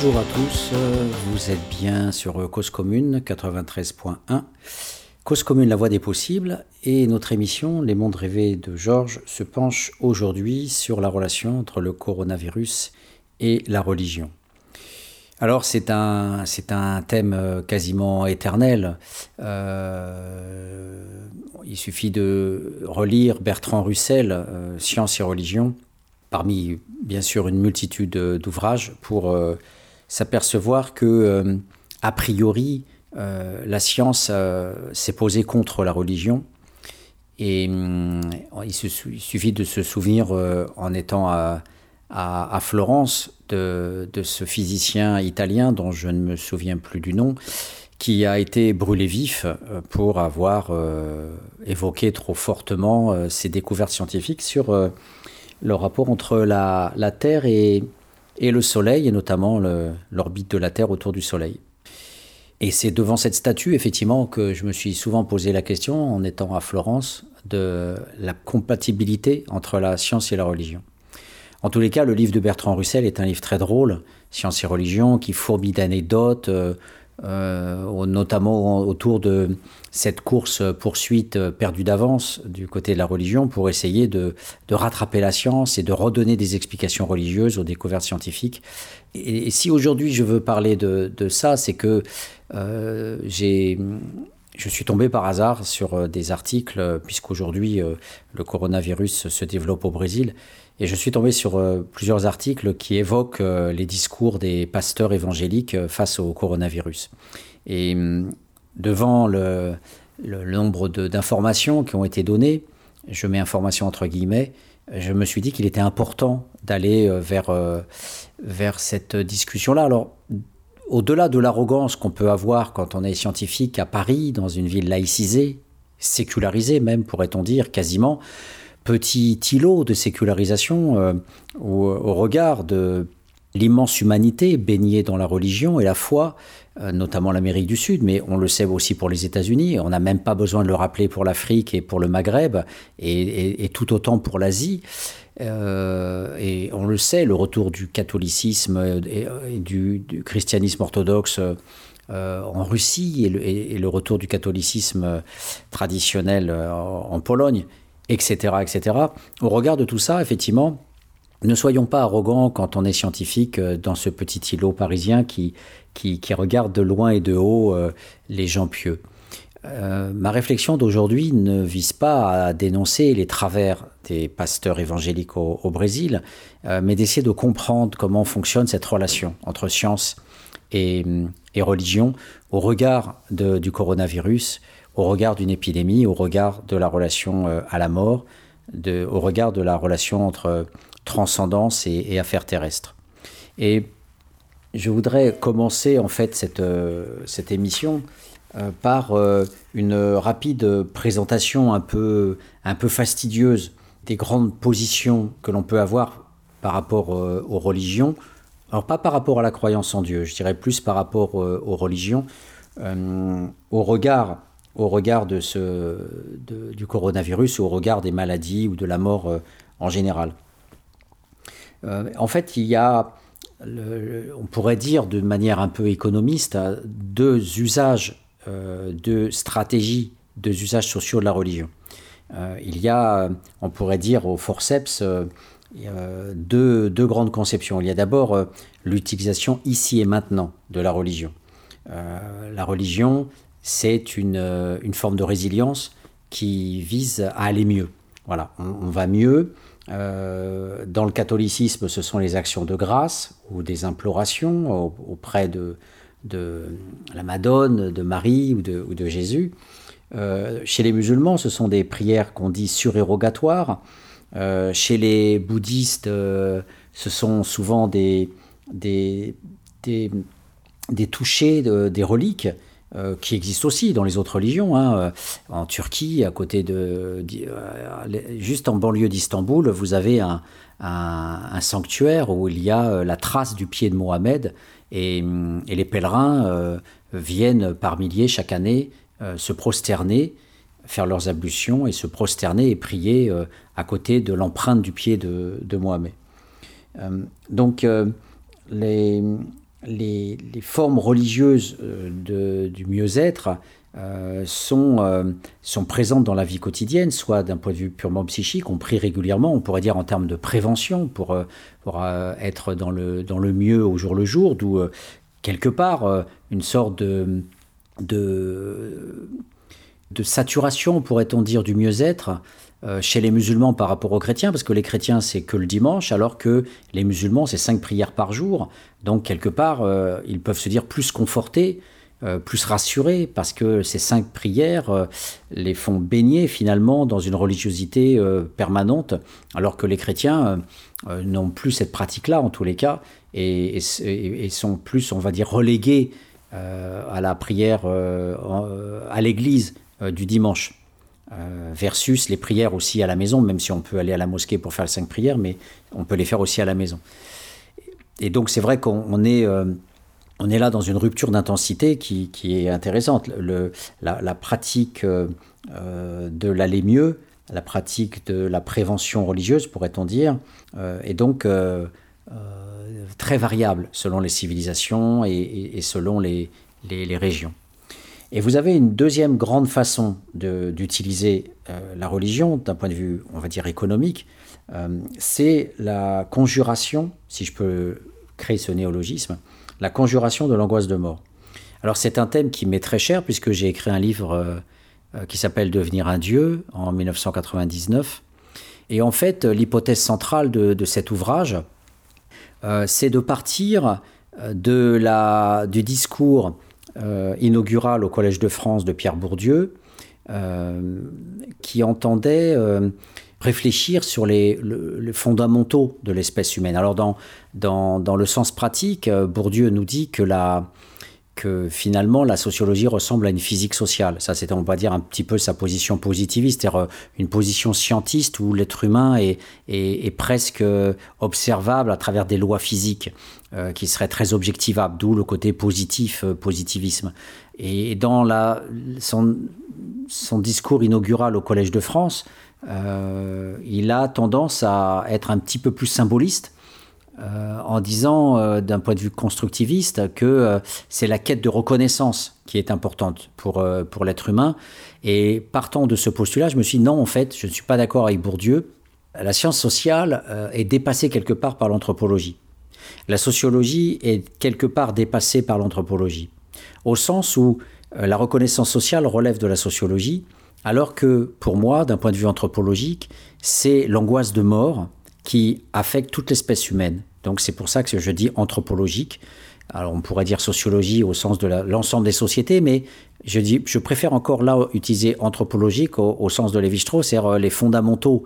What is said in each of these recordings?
Bonjour à tous, vous êtes bien sur Cause Commune 93.1. Cause Commune, la voie des possibles, et notre émission Les mondes rêvés de Georges se penche aujourd'hui sur la relation entre le coronavirus et la religion. Alors c'est un, c'est un thème euh, quasiment éternel. Euh, il suffit de relire Bertrand Russell, euh, Science et religion, parmi bien sûr une multitude d'ouvrages, pour s'apercevoir que, a priori, la science s'est posée contre la religion. Et hum, il, suffit de se souvenir en étant à Florence de, ce physicien italien dont je ne me souviens plus du nom, qui a été brûlé vif euh, pour avoir euh, évoqué trop fortement euh, ses découvertes scientifiques sur le rapport entre la, Terre et, et, le Soleil, et notamment l'orbite de la Terre autour du Soleil. Et c'est devant cette statue, effectivement, que je me suis souvent posé la question, en étant à Florence, de la compatibilité entre la science et la religion. En tous les cas, le livre de Bertrand Russell est un livre très drôle, Science et religion, qui fourmille d'anecdotes, euh, euh, notamment autour de cette course-poursuite euh, perdue d'avance du côté de la religion pour essayer de, rattraper la science et de redonner des explications religieuses aux découvertes scientifiques. Et, si aujourd'hui je veux parler de, ça, c'est que j'ai je suis tombé par hasard sur des articles, puisqu'aujourd'hui le coronavirus se développe au Brésil, et je suis tombé sur euh, plusieurs articles qui évoquent euh, les discours des pasteurs évangéliques euh, face au coronavirus. Et hum, devant le, nombre d'informations qui ont été données, je mets informations entre guillemets, je me suis dit qu'il était important d'aller vers, vers cette discussion-là. Alors, au-delà de l'arrogance qu'on peut avoir quand on est scientifique à Paris, dans une ville laïcisée, sécularisée même, pourrait-on dire, quasiment, petit îlot de sécularisation euh, au, regard de l'immense humanité baignée dans la religion et la foi, euh, notamment l'Amérique du Sud, mais on le sait aussi pour les États-Unis, on n'a même pas besoin de le rappeler pour l'Afrique et pour le Maghreb, et, tout autant pour l'Asie. Euh, et on le sait, le retour du catholicisme et, du, christianisme orthodoxe en Russie et le, retour du catholicisme traditionnel en Pologne etc., etc. Au regard de tout ça, effectivement, ne soyons pas arrogants quand on est scientifique euh, dans ce petit îlot parisien qui, qui, regarde de loin et de haut euh, les gens pieux. Euh, ma réflexion d'aujourd'hui ne vise pas à dénoncer les travers des pasteurs évangéliques au, Brésil, mais d'essayer de comprendre comment fonctionne cette relation entre science et, et religion au regard du coronavirus, au regard d'une épidémie, au regard de la relation à la mort, de, au regard de la relation entre transcendance et, affaires terrestres. Et je voudrais commencer en fait cette, euh, cette émission euh, par une rapide présentation un peu, un peu fastidieuse des grandes positions que l'on peut avoir par rapport aux religions. Alors pas par rapport à la croyance en Dieu, je dirais plus par rapport aux religions, au regard au regard de ce, du coronavirus, au regard des maladies ou de la mort euh, en général. Euh, en fait, il y a, on pourrait dire de manière un peu économiste, hein, deux usages, euh, deux stratégies, deux usages sociaux de la religion. il y a, on pourrait dire au forceps, deux, grandes conceptions. Il y a d'abord l'utilisation ici et maintenant de la religion. la religion, c'est euh, une, forme de résilience qui vise à aller mieux. Voilà, on, va mieux. Euh, dans le catholicisme, ce sont les actions de grâce ou des implorations auprès de, la Madone, de Marie ou de, Jésus. Euh, chez les musulmans, ce sont des prières qu'on dit surérogatoires. chez les bouddhistes, ce sont souvent des, des, des touchés, des reliques euh, qui existe aussi dans les autres religions. Hein. Euh, en Turquie, à côté de, euh, juste en banlieue d'Istanbul, vous avez un, sanctuaire où il y a la trace du pied de Mohamed et, les pèlerins viennent par milliers chaque année se prosterner, faire leurs ablutions et se prosterner et prier à côté de l'empreinte du pied de, de Mohamed. donc les les, formes religieuses du mieux-être sont, sont présentes dans la vie quotidienne, soit d'un point de vue purement psychique, on prie régulièrement, on pourrait dire en termes de prévention pour, pour être dans le, dans le mieux au jour le jour, d'où quelque part une sorte de, de, de saturation, pourrait-on dire, du mieux-être euh, chez les musulmans par rapport aux chrétiens, parce que les chrétiens, c'est que le dimanche, alors que les musulmans, c'est cinq prières par jour. Donc, quelque part, euh, ils peuvent se dire plus confortés, euh, plus rassurés, parce que ces cinq prières les font baigner finalement dans une religiosité permanente, alors que les chrétiens n'ont plus cette pratique-là, en tous les cas, et, et, sont plus, on va dire, relégués à la prière à l'église du dimanche. Euh, versus les prières aussi à la maison, même si on peut aller à la mosquée pour faire les cinq prières, mais on peut les faire aussi à la maison. Et donc c'est vrai qu'on est, euh, est là dans une rupture d'intensité qui, est intéressante. Le, la, pratique euh, de l'aller mieux, la pratique de la prévention religieuse, pourrait-on dire, est donc très variable selon les civilisations et, selon les, les régions. Et vous avez une deuxième grande façon d'utiliser euh, la religion d'un point de vue, on va dire, économique, euh, c'est la conjuration, si je peux créer ce néologisme, la conjuration de l'angoisse de mort. Alors c'est un thème qui m'est très cher puisque j'ai écrit un livre euh, qui s'appelle Devenir un Dieu en 1999. Et en fait, l'hypothèse centrale de, de, cet ouvrage, c'est de partir de la, du discours euh, inaugural au Collège de France de Pierre Bourdieu, euh, qui entendait euh, réfléchir sur les, fondamentaux de l'espèce humaine. Alors dans, le sens pratique, Bourdieu nous dit que la, que finalement la sociologie ressemble à une physique sociale. Ça, c'est, on va dire, un petit peu sa position positiviste, c'est-à-dire euh, une position scientiste où l'être humain est, presque euh, observable à travers des lois physiques euh, qui seraient très objectivables, d'où le côté positif, positivisme. Et dans son, discours inaugural au Collège de France, il a tendance à être un petit peu plus symboliste euh, en disant euh, d'un point de vue constructiviste que euh, c'est la quête de reconnaissance qui est importante pour, pour l'être humain. Et partant de ce postulat, je me suis dit non, en fait, je ne suis pas d'accord avec Bourdieu. La science sociale est dépassée quelque part par l'anthropologie. La sociologie est quelque part dépassée par l'anthropologie, au sens où la reconnaissance sociale relève de la sociologie, alors que pour moi, d'un point de vue anthropologique, c'est l'angoisse de mort qui affecte toute l'espèce humaine. Donc c'est pour ça que je dis anthropologique. Alors on pourrait dire sociologie au sens de l'ensemble des sociétés, mais je, dis, préfère encore là utiliser anthropologique au, sens de Lévi-Strauss, c'est-à-dire euh, les fondamentaux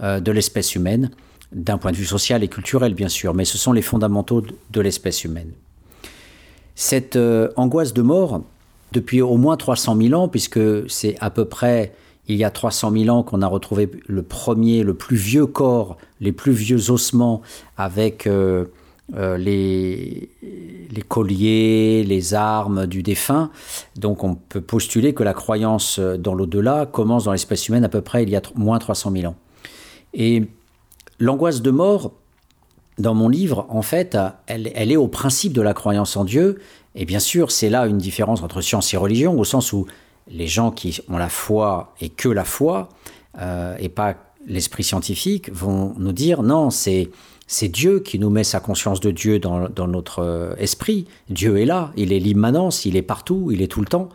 euh, de l'espèce humaine, d'un point de vue social et culturel bien sûr, mais ce sont les fondamentaux de l'espèce humaine. Cette euh, angoisse de mort, depuis au moins 300 000 ans, puisque c'est à peu près il y a 300 000 ans qu'on a retrouvé le premier, le plus vieux corps, les plus vieux ossements avec euh, euh, les, colliers, les armes du défunt. Donc on peut postuler que la croyance dans l'au-delà commence dans l'espèce humaine à peu près il y a moins 300 000 ans. Et l'angoisse de mort, dans mon livre, en fait, elle, elle est au principe de la croyance en Dieu. Et bien sûr, c'est là une différence entre science et religion, au sens où les gens qui ont la foi et que la foi, euh, et pas l'esprit scientifique, vont nous dire non, c'est c'est Dieu qui nous met sa conscience de Dieu dans, notre euh, esprit. Dieu est là, il est l'immanence, il est partout, il est tout le temps,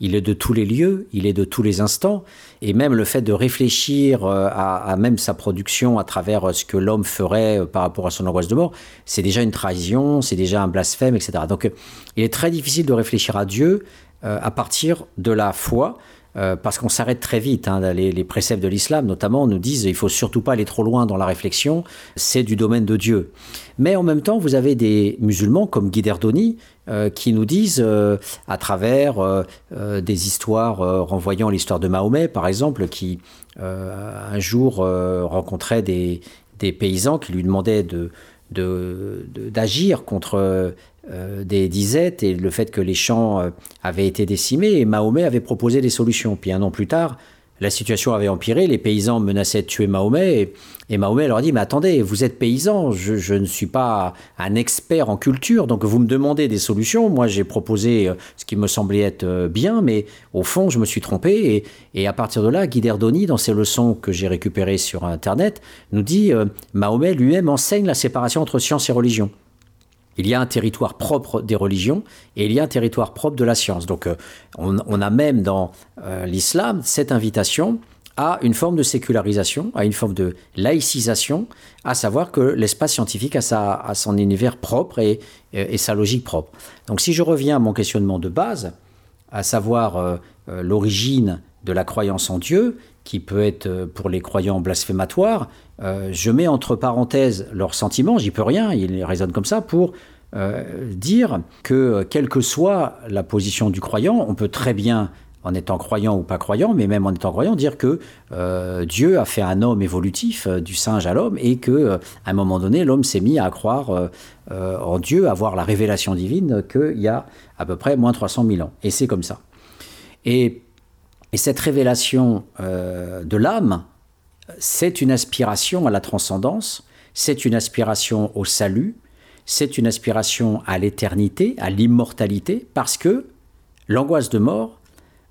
il est de tous les lieux, il est de tous les instants. Et même le fait de réfléchir euh, à, même sa production à travers ce que l'homme ferait par rapport à son angoisse de mort, c'est déjà une trahison, c'est déjà un blasphème, etc. Donc il est très difficile de réfléchir à Dieu à partir de la foi, euh, parce qu'on s'arrête très vite. Hein, les, préceptes de l'islam, notamment, nous disent il faut surtout pas aller trop loin dans la réflexion, c'est du domaine de Dieu. Mais en même temps, vous avez des musulmans comme Guy Derdoni euh, qui nous disent, à travers des histoires renvoyant l'histoire de Mahomet, par exemple, qui un jour rencontrait des, paysans qui lui demandaient de d'agir contre euh, des disettes et le fait que les champs euh, avaient été décimés et Mahomet avait proposé des solutions. Puis un an plus tard, la situation avait empiré, les paysans menaçaient de tuer Mahomet, et, Mahomet leur dit, mais attendez, vous êtes paysan, je, ne suis pas un expert en culture, donc vous me demandez des solutions, moi j'ai proposé euh, ce qui me semblait être euh, bien, mais au fond je me suis trompé, et, à partir de là, Guy Derdoni, dans ses leçons que j'ai récupérées sur Internet, nous dit, Mahomet lui-même enseigne la séparation entre science et religion. Il y a un territoire propre des religions et il y a un territoire propre de la science. Donc euh, on, a même dans euh, l'islam cette invitation à une forme de sécularisation, à une forme de laïcisation, à savoir que l'espace scientifique a, sa, son univers propre et, sa logique propre. Donc si je reviens à mon questionnement de base, à savoir euh, l'origine de la croyance en Dieu, qui peut être pour les croyants blasphématoire, euh, je mets entre parenthèses leurs sentiments, j'y peux rien, ils résonnent comme ça, pour euh, dire que quelle que soit la position du croyant, on peut très bien, en étant croyant ou pas croyant, mais même en étant croyant, dire que euh, Dieu a fait un homme évolutif du singe à l'homme et que à un moment donné, l'homme s'est mis à croire en Dieu, à la révélation divine qu'il y a à peu près moins 300 000 ans. Et c'est comme ça. Et, et cette révélation de l'âme, c'est une aspiration à la transcendance, c'est une aspiration au salut, c'est une aspiration à l'éternité, à l'immortalité, parce que l'angoisse de mort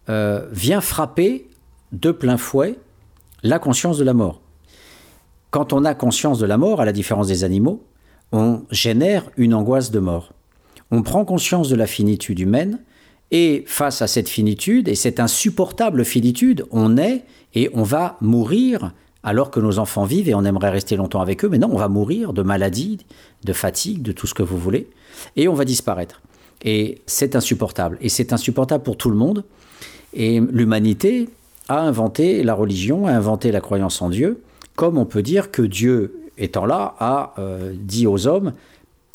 euh, vient frapper de plein fouet la conscience de la mort. Quand on a conscience de la mort, à la différence des animaux, on génère une angoisse de mort. On prend conscience de la finitude humaine, et face à cette finitude, et cette insupportable finitude, on est et on va mourir alors que nos enfants vivent et on aimerait rester longtemps avec eux, mais non, on va mourir de maladie, de fatigue, de tout ce que vous voulez, et on va disparaître. Et c'est insupportable. Et c'est insupportable pour tout le monde. Et l'humanité a inventé la religion, a inventé la croyance en Dieu, comme on peut dire que Dieu, étant là, a euh, dit aux hommes,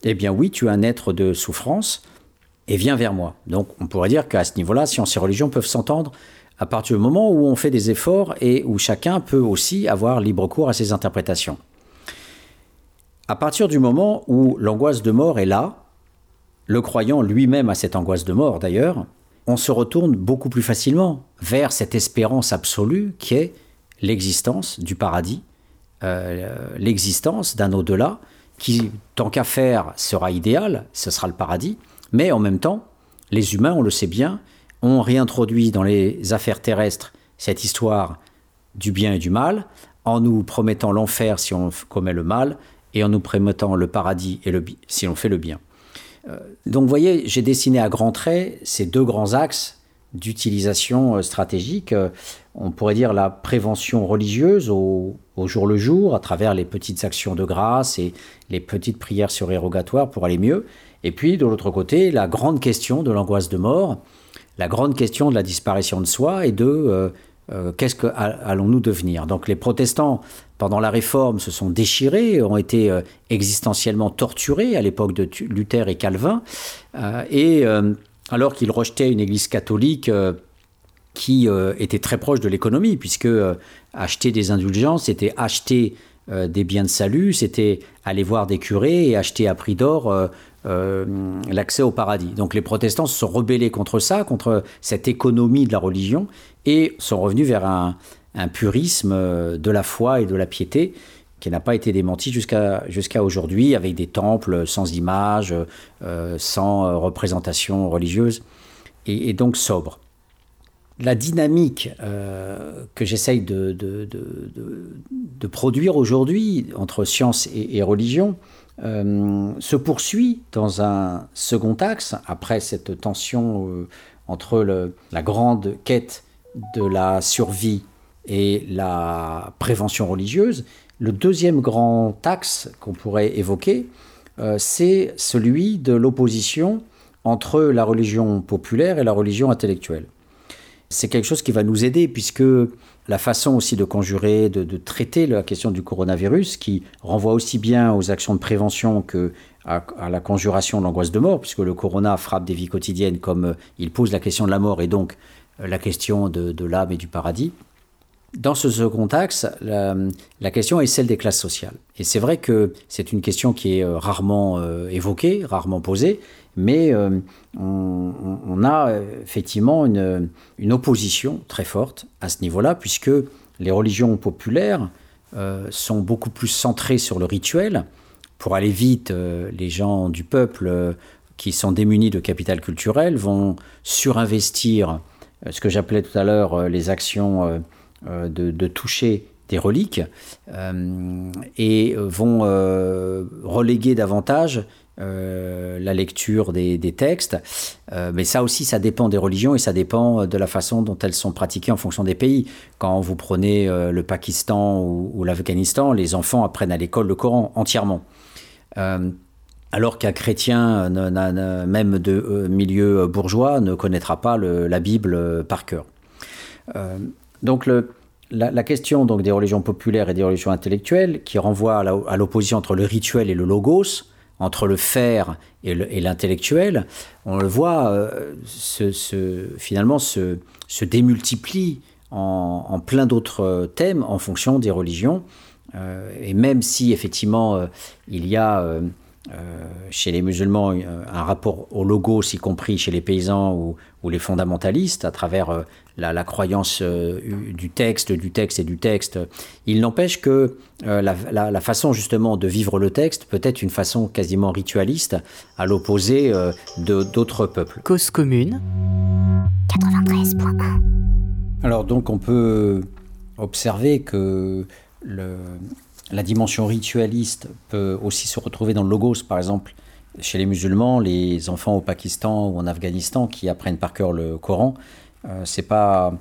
eh bien oui, tu es un être de souffrance, et viens vers moi. Donc on pourrait dire qu'à ce niveau-là, science et religion peuvent s'entendre à partir du moment où on fait des efforts et où chacun peut aussi avoir libre cours à ses interprétations. À partir du moment où l'angoisse de mort est là, le croyant lui-même a cette angoisse de mort d'ailleurs, on se retourne beaucoup plus facilement vers cette espérance absolue qui est l'existence du paradis, euh, l'existence d'un au-delà qui, tant qu'à faire, sera idéal, ce sera le paradis, mais en même temps, les humains, on le sait bien, ont réintroduit dans les affaires terrestres cette histoire du bien et du mal, en nous promettant l'enfer si on commet le mal, et en nous promettant le paradis si on fait le bien. Euh, donc vous voyez, j'ai dessiné à grands traits ces deux grands axes d'utilisation euh, stratégique. Euh, on pourrait dire la prévention religieuse au, jour le jour, à travers les petites actions de grâce et les petites prières surérogatoires pour aller mieux. Et puis, de l'autre côté, la grande question de l'angoisse de mort, la grande question de la disparition de soi et de euh, euh, qu'est-ce que allons-nous devenir. Donc les protestants, pendant la Réforme, se sont déchirés, ont été euh, existentiellement torturés à l'époque de Luther et Calvin, et alors qu'ils rejetaient une Église catholique qui était très proche de l'économie, puisque acheter des indulgences, c'était acheter des biens de salut, c'était aller voir des curés et acheter à prix d'or euh, l'accès au paradis. Donc les protestants se sont rebellés contre ça, contre cette économie de la religion, et sont revenus vers un, purisme euh, de la foi et de la piété qui n'a pas été démenti jusqu'à aujourd'hui, avec des temples sans images, euh, sans représentation religieuse, et, donc sobre. La dynamique que j'essaye de, produire aujourd'hui entre science et religion, euh, se poursuit dans un second axe, après cette tension euh, entre la grande quête de la survie et la prévention religieuse. Le deuxième grand axe qu'on pourrait évoquer, euh, c'est celui de l'opposition entre la religion populaire et la religion intellectuelle. C'est quelque chose qui va nous aider puisque la façon aussi de conjurer, de, traiter la question du coronavirus, qui renvoie aussi bien aux actions de prévention que à, la conjuration de l'angoisse de mort, puisque le corona frappe des vies quotidiennes comme euh, il pose la question de la mort et donc euh, la question de, l'âme et du paradis. dans ce second axe, la, question est celle des classes sociales. Et c'est vrai que c'est une question qui est euh, rarement évoquée, rarement posée, mais euh, on, a effectivement une, opposition très forte à ce niveau-là, puisque les religions populaires sont beaucoup plus centrées sur le rituel. Pour aller vite, les gens du peuple qui sont démunis de capital culturel vont surinvestir ce que j'appelais tout à l'heure les actions euh, de, toucher des reliques euh, et vont euh, reléguer davantage la lecture des, textes. mais ça aussi, ça dépend des religions et ça dépend de la façon dont elles sont pratiquées en fonction des pays. Quand vous prenez le Pakistan ou, l'Afghanistan, les enfants apprennent à l'école le Coran entièrement. alors qu'un chrétien, même de milieu bourgeois, ne connaîtra pas la Bible par cœur. Donc le, la, question donc des religions populaires et des religions intellectuelles, qui renvoie à l'opposition entre le rituel et le logos, entre le faire et l'intellectuel, on le voit euh, finalement se, démultiplie en, plein d'autres thèmes en fonction des religions. Euh, et même si effectivement euh, il y a euh, chez les musulmans un rapport au logos, y compris chez les paysans ou, les fondamentalistes, à travers euh, la, croyance euh, du texte, du texte et du texte. Il n'empêche que la, façon justement de vivre le texte peut être une façon quasiment ritualiste, à l'opposé d'autres peuples. Cause commune 93.1 Alors donc on peut observer que le, la dimension ritualiste peut aussi se retrouver dans le logos, par exemple, chez les musulmans, les enfants au Pakistan ou en Afghanistan qui apprennent par cœur le Coran. Euh, c'est pas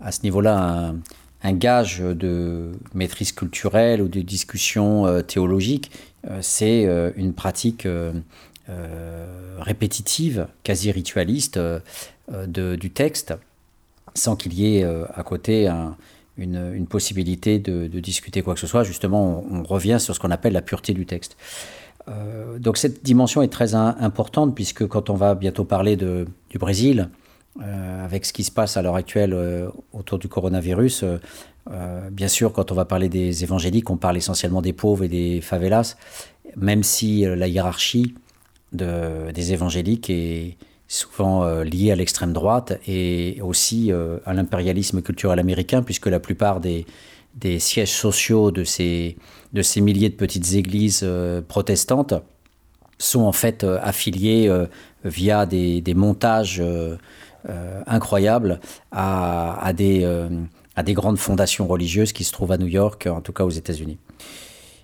à ce niveau-là un, gage de maîtrise culturelle ou de discussion euh, théologique. Euh, c'est une pratique répétitive, quasi ritualiste du texte, sans qu'il y ait à côté un, une, possibilité de, discuter quoi que ce soit. Justement, on, revient sur ce qu'on appelle la pureté du texte. Euh, donc cette dimension est très importante puisque quand on va bientôt parler du Brésil, euh, avec ce qui se passe à l'heure actuelle euh, autour du coronavirus, bien sûr, quand on va parler des évangéliques, on parle essentiellement des pauvres et des favelas, même si la hiérarchie de, des évangéliques est, souvent euh, lié à l'extrême droite et aussi euh, à l'impérialisme culturel américain, puisque la plupart des, sièges sociaux de ces, de ces milliers de petites églises euh, protestantes sont en fait affiliés via des, des montages incroyables à, à des, à des grandes fondations religieuses qui se trouvent à New York, en tout cas aux États-Unis.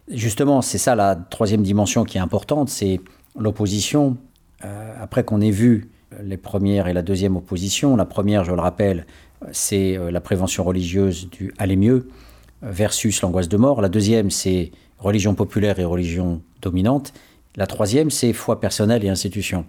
Justement, c'est ça la troisième dimension qui est importante, c'est l'opposition. après qu'on ait vu les premières et la deuxième opposition. La première, je le rappelle, c'est euh, la prévention religieuse du aller mieux versus l'angoisse de mort. La deuxième, c'est religion populaire et religion dominante. La troisième, c'est foi personnelle et institution.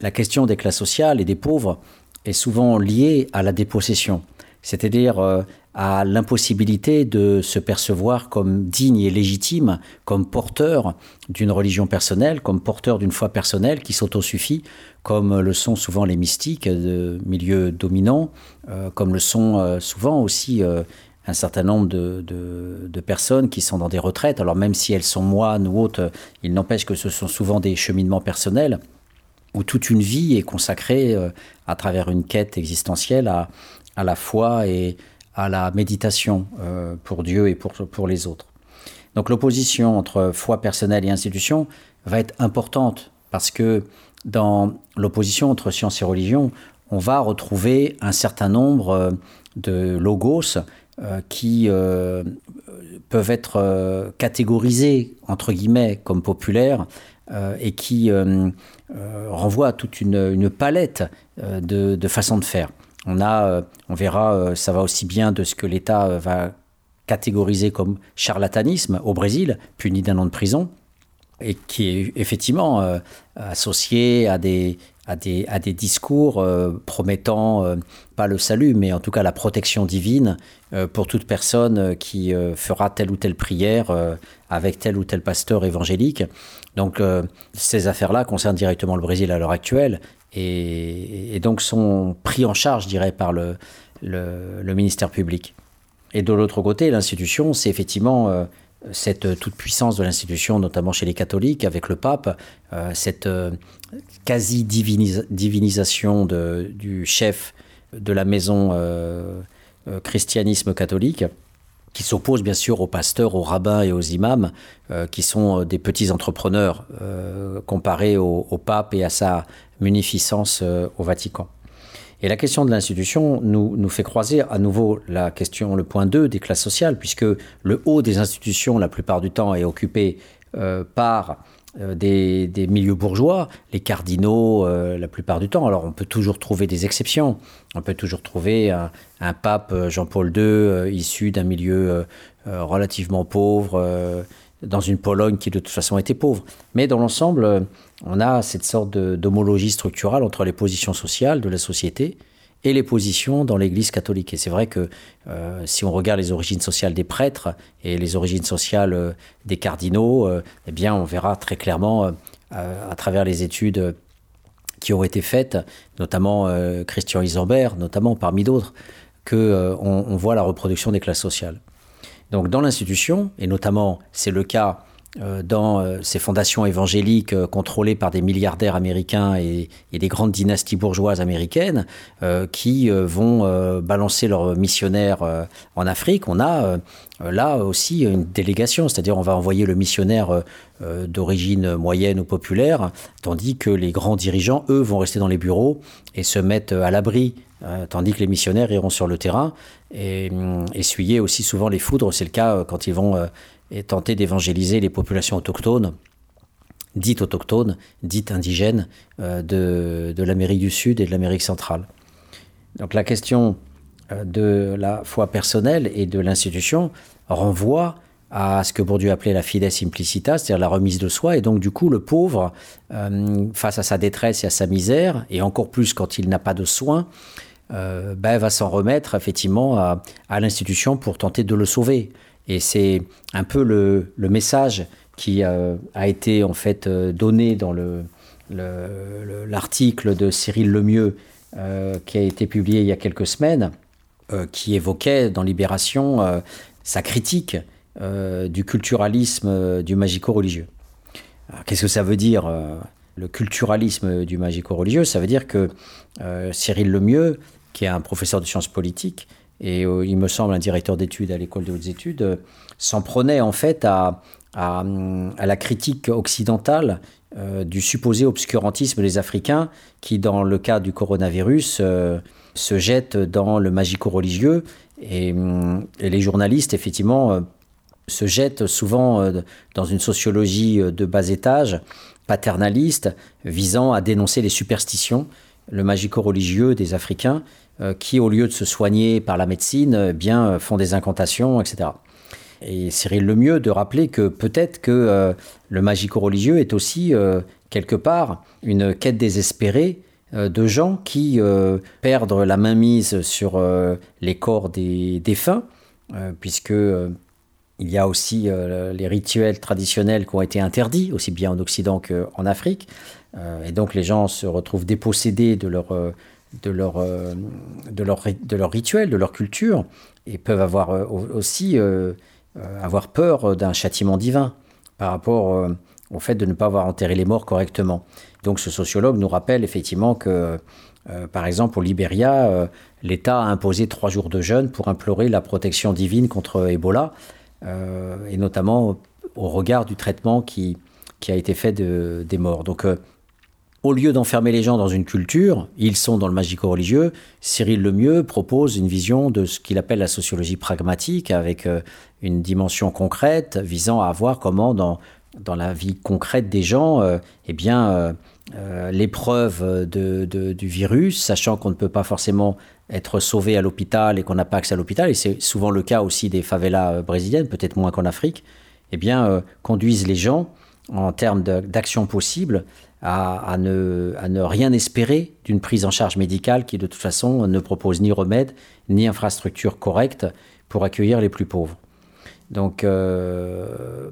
La question des classes sociales et des pauvres est souvent liée à la dépossession, c'est-à-dire euh, à l'impossibilité de se percevoir comme digne et légitime, comme porteur d'une religion personnelle, comme porteur d'une foi personnelle qui s'autosuffit, comme le sont souvent les mystiques de milieux dominants, euh, comme le sont euh, souvent aussi euh, un certain nombre de, de, personnes qui sont dans des retraites. Alors même si elles sont moines ou autres, il n'empêche que ce sont souvent des cheminements personnels où toute une vie est consacrée à travers une quête existentielle à, à la foi et à la méditation euh, pour Dieu et pour, pour les autres. Donc l'opposition entre foi personnelle et institution va être importante parce que dans l'opposition entre science et religion, on va retrouver un certain nombre euh, de logos euh, qui peuvent être catégorisés entre guillemets comme populaires et qui renvoient à toute une, une palette de, de façons de faire. On, a, euh, on verra, euh, ça va aussi bien de ce que l'État euh, va catégoriser comme charlatanisme au Brésil, puni d'un an de prison, et qui est effectivement associé à des, à des, à des discours promettant pas le salut, mais en tout cas la protection divine pour toute personne qui fera telle ou telle prière avec tel ou tel pasteur évangélique. Donc ces affaires-là concernent directement le Brésil à l'heure actuelle et, donc sont pris en charge, je dirais, par le, ministère public. Et de l'autre côté, l'institution, c'est effectivement cette toute-puissance de l'institution, notamment chez les catholiques, avec le pape, cette quasi-divinisation du chef de la maison christianisme catholique qui s'oppose bien sûr aux pasteurs, aux rabbins et aux imams, euh, qui sont euh, des petits entrepreneurs euh, comparés au, pape et à sa munificence au Vatican. Et la question de l'institution nous, nous fait croiser à nouveau la question, le point 2 des classes sociales, puisque le haut des institutions, la plupart du temps, est occupé par euh, des, milieux bourgeois, les cardinaux euh, la plupart du temps. Alors on peut toujours trouver des exceptions. On peut toujours trouver un, pape euh, Jean-Paul II issu d'un milieu relativement pauvre, dans une Pologne qui de toute façon était pauvre. Mais dans l'ensemble, on a cette sorte d'homologie structurale entre les positions sociales de la société et les positions dans l'Église catholique. Et c'est vrai que euh, si on regarde les origines sociales des prêtres et les origines sociales euh, des cardinaux, euh, eh bien, on verra très clairement à travers les études qui ont été faites, notamment Christian Isambert, notamment parmi d'autres, que on voit la reproduction des classes sociales. Donc, dans l'institution, et notamment c'est le cas dans euh, ces fondations évangéliques euh, contrôlées par des milliardaires américains et, des grandes dynasties bourgeoises américaines qui vont balancer leurs missionnaires en Afrique. On a là aussi une délégation, c'est-à-dire on va envoyer le missionnaire d'origine moyenne ou populaire, tandis que les grands dirigeants, eux, vont rester dans les bureaux et se mettent à l'abri tandis que les missionnaires iront sur le terrain et hum, essuyer aussi souvent les foudres. C'est le cas quand ils vont et tenter d'évangéliser les populations autochtones, dites autochtones, dites indigènes euh, de, de l'Amérique du Sud et de l'Amérique centrale. Donc la question euh, de la foi personnelle et de l'institution renvoie à ce que Bourdieu appelait la fides implicita, c'est-à-dire la remise de soi. Et donc, du coup, le pauvre, euh, face à sa détresse et à sa misère, et encore plus quand il n'a pas de soins, ben, va s'en remettre effectivement à, à l'institution pour tenter de le sauver. Et c'est un peu le, message qui euh, a été en fait euh, donné dans l'article de Cyril Lemieux euh, qui a été publié il y a quelques semaines, qui évoquait dans Libération sa critique du culturalisme du magico-religieux. Qu'est-ce que ça veut dire le culturalisme du magico-religieux? Ça veut dire que Cyril Lemieux, qui est un professeur de sciences politiques, et euh, il me semble un directeur d'études à l'école de hautes études, euh, s'en prenait en fait à, la critique occidentale euh, du supposé obscurantisme des Africains qui, dans le cas du coronavirus, se jettent dans le magico-religieux. Et, et, les journalistes, effectivement, se jettent souvent dans une sociologie de bas étage, paternaliste, visant à dénoncer les superstitions, le magico-religieux des Africains, qui, au lieu de se soigner par la médecine, euh, bien euh, font des incantations, etc. Et Cyril Lemieux de rappeler que peut-être que le magico-religieux est aussi, quelque part, une quête désespérée de gens qui perdent la mainmise sur les corps des défunts, puisque il y a aussi les rituels traditionnels qui ont été interdits, aussi bien en Occident qu'en Afrique. et donc les gens se retrouvent dépossédés de leur de leur, euh, de, leur, de leur rituel, de leur culture, et peuvent avoir euh, aussi euh, avoir peur d'un châtiment divin par rapport au fait de ne pas avoir enterré les morts correctement. Donc ce sociologue nous rappelle effectivement que, par exemple, au Libéria, l'État a imposé trois jours de jeûne pour implorer la protection divine contre Ebola, et notamment au regard du traitement qui, qui a été fait de, des morts. Donc au lieu d'enfermer les gens dans une culture, ils sont dans le magico-religieux. Cyril Lemieux propose une vision de ce qu'il appelle la sociologie pragmatique, avec euh, une dimension concrète visant à voir comment, dans, dans la vie concrète des gens, euh, eh bien, euh, l'épreuve de, du virus, sachant qu'on ne peut pas forcément être sauvé à l'hôpital et qu'on n'a pas accès à l'hôpital, et c'est souvent le cas aussi des favelas brésiliennes, peut-être moins qu'en Afrique, eh bien, conduisent les gens en termes d'actions possibles à, ne, rien espérer d'une prise en charge médicale qui de toute façon ne propose ni remède ni infrastructure correcte pour accueillir les plus pauvres. Donc euh,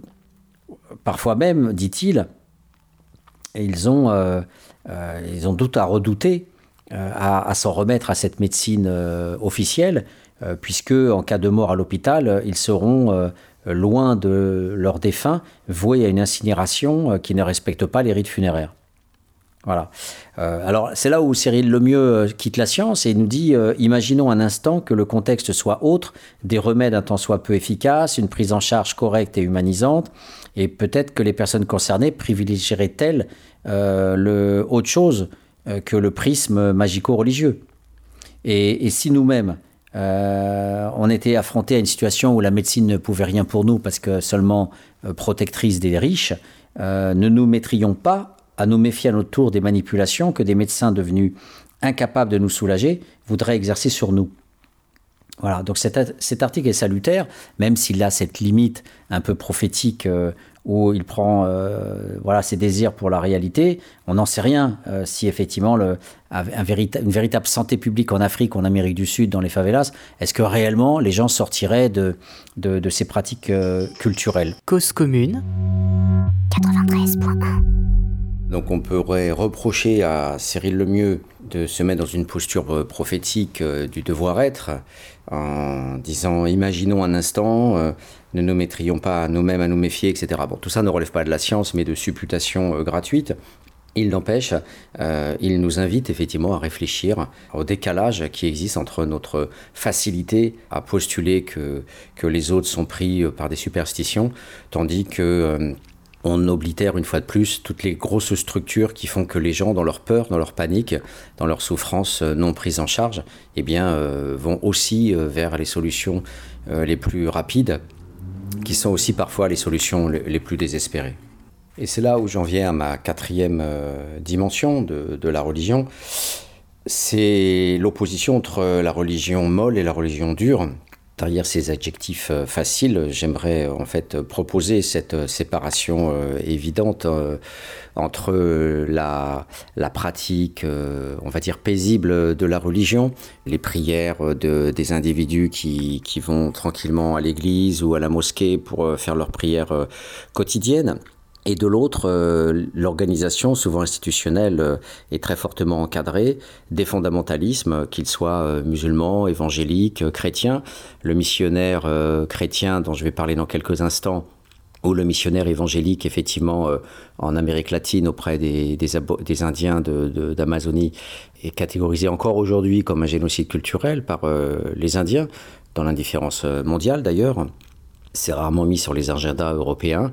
parfois même, dit-il, ils ont, euh, euh, ils ont à redouter à, à s'en remettre à cette médecine officielle puisque en cas de mort à l'hôpital, ils seront loin de leurs défunts, voués à une incinération qui ne respecte pas les rites funéraires. Voilà. alors c'est là où Cyril Lemieux quitte la science et nous dit imaginons un instant que le contexte soit autre, des remèdes un temps soit peu efficaces, une prise en charge correcte et humanisante, et peut-être que les personnes concernées privilégieraient-elles le autre chose euh, que le prisme magico-religieux. Et, si nous-mêmes, euh, on était affrontés à une situation où la médecine ne pouvait rien pour nous parce que seulement euh, protectrice des riches, ne nous mettrions pas à nous méfier à notre tour des manipulations que des médecins devenus incapables de nous soulager voudraient exercer sur nous. Voilà, donc cet, article est salutaire, même s'il a cette limite un peu prophétique où il prend euh, voilà, ses désirs pour la réalité. On n'en sait rien euh, si effectivement le, un une véritable santé publique en Afrique, en Amérique du Sud, dans les favelas, est-ce que réellement les gens sortiraient de, de, ces pratiques euh, culturelles? Cause commune 93.1 donc on pourrait reprocher à Cyril Lemieux de se mettre dans une posture prophétique du devoir-être en disant imaginons un instant ne nous mettrions pas nous-mêmes à nous méfier, etc. Bon, tout ça ne relève pas de la science, mais de supputations euh, gratuites. Il n'empêche, euh, il nous invite effectivement à réfléchir au décalage qui existe entre notre facilité à postuler que, que les autres sont pris euh, par des superstitions, tandis que on oblitère une fois de plus toutes les grosses structures qui font que les gens, dans leur peur, dans leur panique, dans leur souffrance non prise en charge, eh bien, vont aussi vers les solutions les plus rapides qui sont aussi parfois les solutions les plus désespérées. Et c'est là où j'en viens à ma quatrième euh, dimension de la religion. C'est l'opposition entre la religion molle et la religion dure. Derrière ces adjectifs euh, faciles, j'aimerais en fait proposer cette euh, séparation évidente entre la, la pratique, on va dire, paisible de la religion, les prières de, des individus qui, qui vont tranquillement à l'église ou à la mosquée pour euh, faire leurs prières euh, quotidiennes. Et de l'autre, euh, l'organisation, souvent institutionnelle, est très fortement encadrée des fondamentalismes, qu'ils soient musulmans, évangéliques, chrétiens. Le missionnaire chrétien, dont je vais parler dans quelques instants, ou le missionnaire évangélique, effectivement, euh, en Amérique latine auprès des, des, Indiens d'Amazonie, de, est catégorisé encore aujourd'hui comme un génocide culturel par euh, les Indiens, dans l'indifférence euh, mondiale d'ailleurs. C'est rarement mis sur les agendas européens.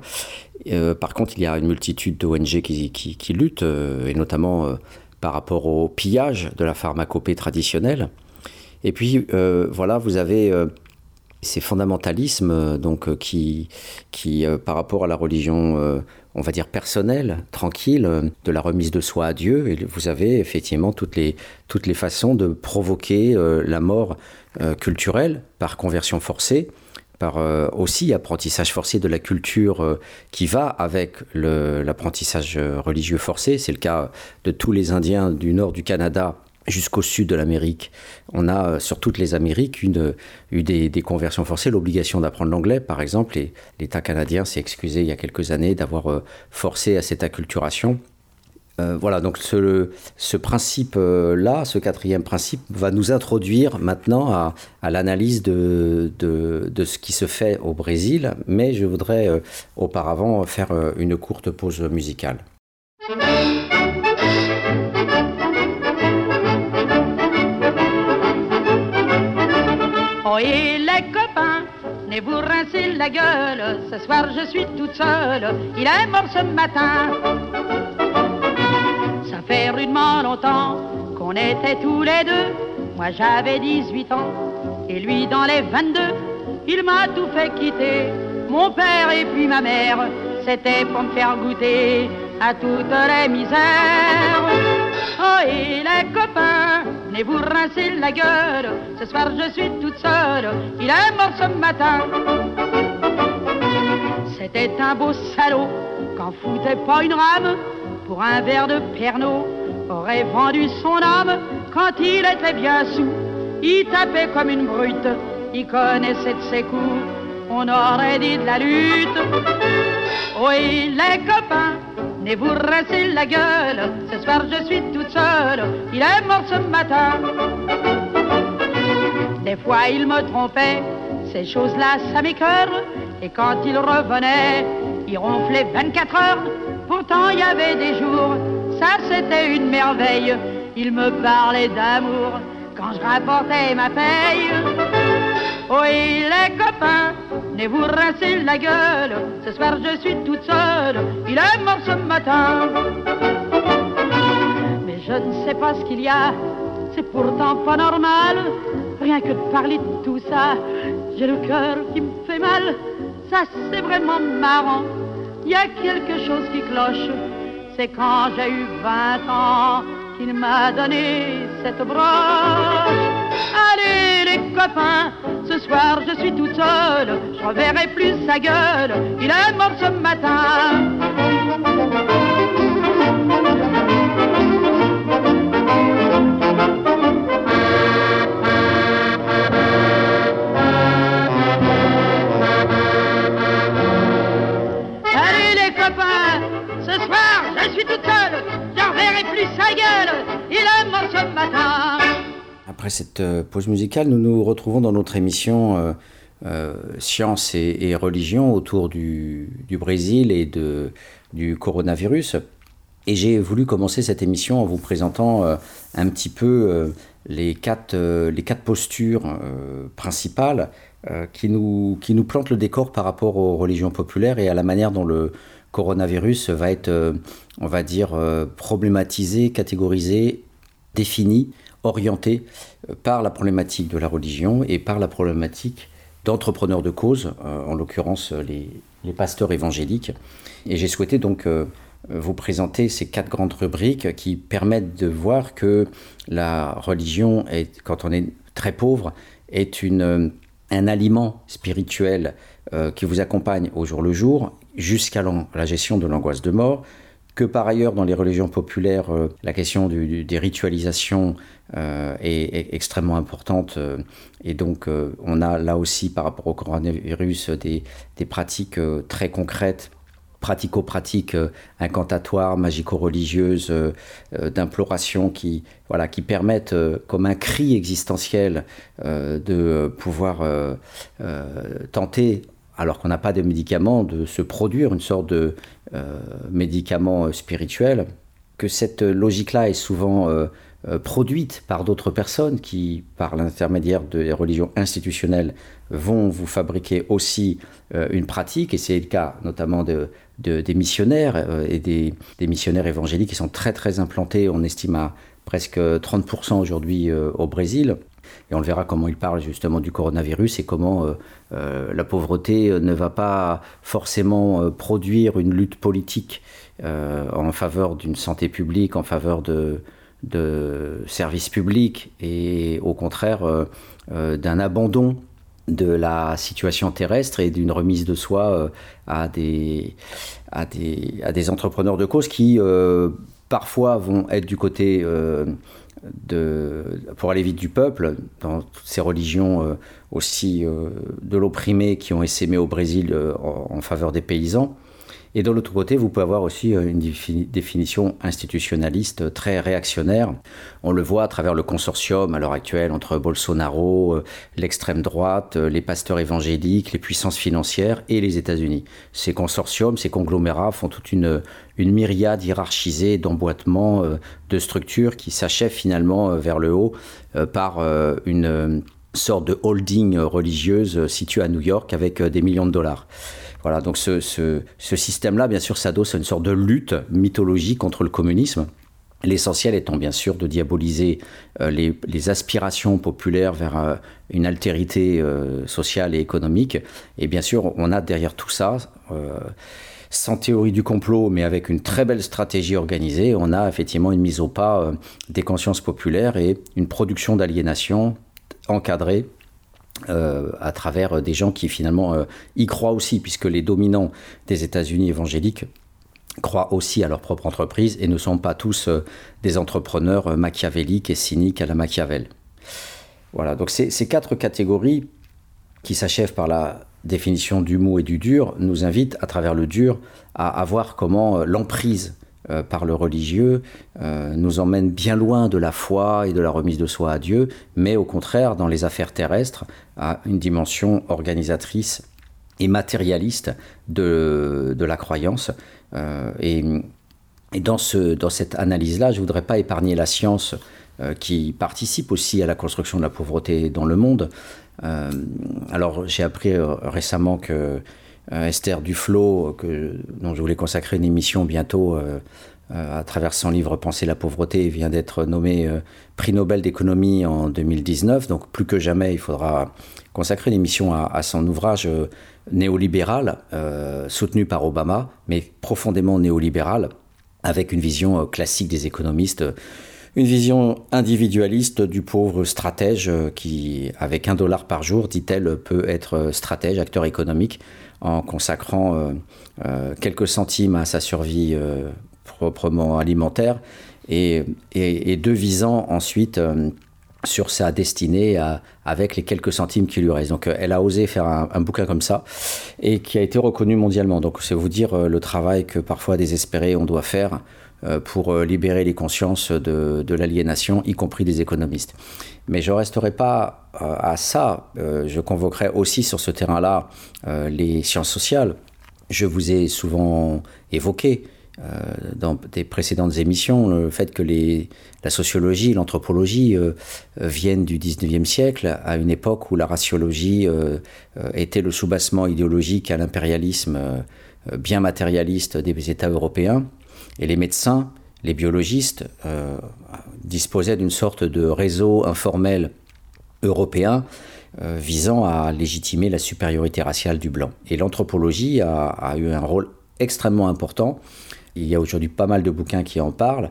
par contre, il y a une multitude d'ONG qui, qui, luttent, et notamment par rapport au pillage de la pharmacopée traditionnelle. Et puis, voilà, vous avez ces fondamentalismes euh, donc euh, qui, qui euh, par rapport à la religion on va dire personnelle, tranquille, de la remise de soi à Dieu. Et vous avez effectivement toutes les, toutes les façons de provoquer la mort culturelle par conversion forcée, par aussi apprentissage forcé de la culture qui va avec l'apprentissage religieux forcé. C'est le cas de tous les Indiens du nord du Canada jusqu'au sud de l'Amérique. On a euh, sur toutes les Amériques une, eu des, conversions forcées, l'obligation d'apprendre l'anglais par exemple, et l'État canadien s'est excusé il y a quelques années d'avoir euh, forcé à cette acculturation. Euh, voilà, donc ce, principe-là, ce quatrième principe, va nous introduire maintenant à, l'analyse de, ce qui se fait au Brésil, mais je voudrais auparavant faire une courte pause musicale. il est mort ce matin. Ça fait rudement longtemps qu'on était tous les deux. Moi j'avais 18 ans et lui dans les 22. Il m'a tout fait quitter, mon père et puis ma mère. C'était pour me faire goûter à toutes les misères. Oh, et les copains, venez vous rincer la gueule. Ce soir, je suis toute seule. Il est mort ce matin. C'était un beau salaud, qu'en foutait pas une rame. Pour un verre de Pernod, aurait vendu son âme quand il était bien sous. Il tapait comme une brute, il connaissait de ses coups. On aurait dit de la lutte. Oui, les copains, venez vous rincer la gueule. Ce soir, je suis toute seule. Il est mort ce matin. Des fois il me trompait, ces choses-là ça m'écœure. Et quand il revenait, il ronflait 24 heures. Pourtant il y avait des jours, ça c'était une merveille. Il me parlait d'amour quand je rapportais ma paye. Oui, les copains, venez vous rincer la gueule. Ce soir je suis toute seule, il est mort ce matin. Mais je ne sais pas ce qu'il y a, c'est pourtant pas normal. Rien que de parler de tout ça, j'ai le cœur qui me fait mal. Ça c'est vraiment marrant, il y a quelque chose qui cloche. C'est quand j'ai eu 20 ans qu'il m'a donné cette broche. Allez les copains, ce soir je suis toute seule, je reverrai plus sa gueule, il est mort ce matin. Je suis toute seule, je reverrai plus sa gueule, il est mort ce matin. Après cette euh, pause musicale, nous nous retrouvons dans notre émission euh, euh, Science et, et religion autour du, Brésil et du coronavirus. Et j'ai voulu commencer cette émission en vous présentant euh, un petit peu les, quatre, les quatre postures principales qui, nous, qui nous plantent le décor par rapport aux religions populaires et à la manière dont le coronavirus va être, euh, on va dire, euh, problématisé, catégorisé, défini, orienté euh, par la problématique de la religion et par la problématique d'entrepreneurs de cause, en l'occurrence les, pasteurs évangéliques. Et j'ai souhaité donc vous présenter ces quatre grandes rubriques qui permettent de voir que la religion, quand on est très pauvre, est un aliment spirituel qui vous accompagne au jour le jour jusqu'à la gestion de l'angoisse de mort, que par ailleurs dans les religions populaires, euh, la question du- des ritualisations euh, est, extrêmement importante euh, et donc on a là aussi par rapport au coronavirus des, des pratiques très concrètes pratico-pratiques incantatoires, magico-religieuses, d'imploration qui, voilà, qui permettent, comme un cri existentiel, de pouvoir tenter, alors qu'on n'a pas de médicaments, de se produire une sorte de euh, médicament euh, spirituel, que cette logique-là est souvent euh, produite par d'autres personnes qui, par l'intermédiaire des religions institutionnelles, vont vous fabriquer aussi une pratique, et c'est le cas notamment de, de- des missionnaires et des, des missionnaires évangéliques qui sont très très implantés, on estime à presque 30% aujourd'hui au Brésil. Et on le verra comment il parle justement du coronavirus et comment euh, euh, la pauvreté euh, ne va pas forcément produire une lutte politique en faveur d'une santé publique, en faveur de, services publics et au contraire d'un abandon de la situation terrestre et d'une remise de soi à, des, entrepreneurs de cause qui parfois vont être du côté pour aller vite du peuple, dans toutes ces religions euh, aussi euh, de l'opprimé qui ont essaimé au Brésil euh, en faveur des paysans. Et de l'autre côté, vous pouvez avoir aussi euh, une défini- définition institutionnaliste très réactionnaire. On le voit à travers le consortium à l'heure actuelle entre Bolsonaro, euh, l'extrême droite, euh, les pasteurs évangéliques, les puissances financières et les États-Unis. Ces consortiums, ces conglomérats font toute une, myriade hiérarchisée d'emboîtements, euh, de structures qui s'achèvent finalement euh, vers le haut euh, par euh, une euh, sorte de holding euh, religieuse euh, située à New York avec euh, des millions de dollars. Voilà, donc ce, système-là, bien sûr, s'adosse à une sorte de lutte mythologique contre le communisme. L'essentiel étant bien sûr de diaboliser euh, les, aspirations populaires vers euh, une altérité euh, sociale et économique. Et bien sûr, on a derrière tout ça, sans théorie du complot, mais avec une très belle stratégie organisée, on a effectivement une mise au pas des consciences populaires et une production d'aliénation encadrée euh, à travers des gens qui finalement euh, y croient aussi, puisque les dominants des États-Unis évangéliques croient aussi à leur propre entreprise et ne sont pas tous euh, des entrepreneurs euh, machiavéliques et cyniques à la Machiavel. Voilà, donc ces, quatre catégories qui s'achèvent par la définition du mot et du dur nous invitent à travers le dur à, à voir comment euh, par le religieux nous emmène bien loin de la foi et de la remise de soi à Dieu, mais au contraire, dans les affaires terrestres, à une dimension organisatrice et matérialiste de, de la croyance. et, et dans, ce, dans cette analyse-là, je ne voudrais pas épargner la science qui participe aussi à la construction de la pauvreté dans le monde. alors j'ai appris récemment que euh, Esther Duflo, que, dont je voulais consacrer une émission bientôt euh, euh, à travers son livre Penser la pauvreté, vient d'être nommé prix Nobel d'économie en 2019. Donc plus que jamais, il faudra consacrer une émission à, son ouvrage néolibéral, soutenu par Obama, mais profondément néolibéral, avec une vision classique des économistes une vision individualiste du pauvre stratège qui, avec un dollar par jour, dit-elle, peut être stratège, acteur économique, en consacrant euh, euh, quelques centimes à sa survie euh, proprement alimentaire et, et, de visant ensuite sur sa destinée avec les quelques centimes qui lui restent. Donc elle a osé faire un, bouquin comme ça et qui a été reconnu mondialement. Donc c'est vous dire le travail que parfois désespéré on doit faire pour libérer les consciences de, l'aliénation, y compris des économistes. Mais je ne resterai pas euh, à ça. Euh, je convoquerai aussi sur ce terrain-là euh, les sciences sociales. Je vous ai souvent évoqué dans des précédentes émissions le fait que la sociologie, l'anthropologie viennent du 19e siècle, à une époque où la raciologie était le soubassement idéologique à l'impérialisme bien matérialiste des États européens. Et les médecins les biologistes euh, disposaient d'une sorte de réseau informel européen euh, visant à légitimer la supériorité raciale du blanc. Et l'anthropologie a, eu un rôle extrêmement important. Il y a aujourd'hui pas mal de bouquins qui en parlent,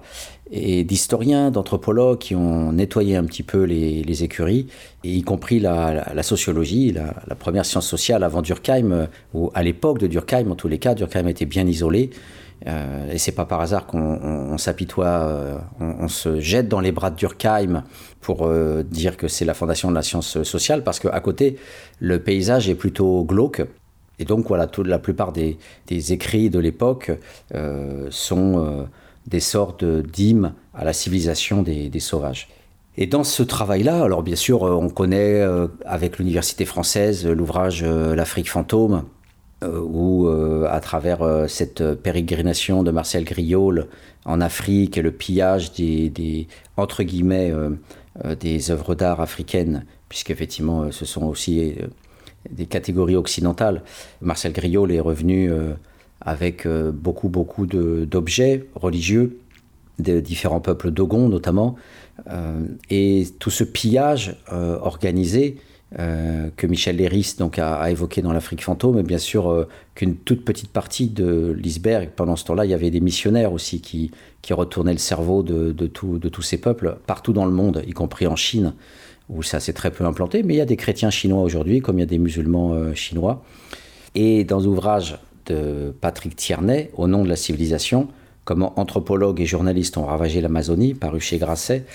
et d'historiens, d'anthropologues qui ont nettoyé un petit peu les, écuries, y compris la, sociologie, la, la, première science sociale avant Durkheim, ou à l'époque de Durkheim, en tous les cas, Durkheim était bien isolé. Euh, et c'est pas par hasard qu'on s'apitoie, euh, on, se jette dans les bras de Durkheim pour euh, dire que c'est la fondation de la science sociale, parce qu'à côté, le paysage est plutôt glauque. Et donc, voilà, toute, la plupart des, écrits de l'époque sont des sortes d'hymnes à la civilisation des, sauvages. Et dans ce travail-là, alors bien sûr, on connaît avec l'Université française l'ouvrage L'Afrique fantôme où, euh, à travers euh, cette pérégrination de Marcel Griol en Afrique et le pillage des, entre guillemets, des œuvres d'art africaines, puisqu'effectivement, ce sont aussi des catégories occidentales. Marcel Griol est revenu avec beaucoup, beaucoup d'objets religieux de différents peuples dogons notamment, et tout ce pillage organisé euh, que Michel Léris a, évoqué dans l'Afrique fantôme, et bien sûr euh, qu'une toute petite partie de l'Isberg, pendant ce temps-là, il y avait des missionnaires aussi qui, retournaient le cerveau de, tous ces peuples, partout dans le monde, y compris en Chine, où ça s'est très peu implanté, mais il y a des chrétiens chinois aujourd'hui, comme il y a des musulmans euh, chinois. Et dans l'ouvrage de Patrick Tierney, Au nom de la civilisation, comment anthropologues et journalistes ont ravagé l'Amazonie, paru chez Grasset,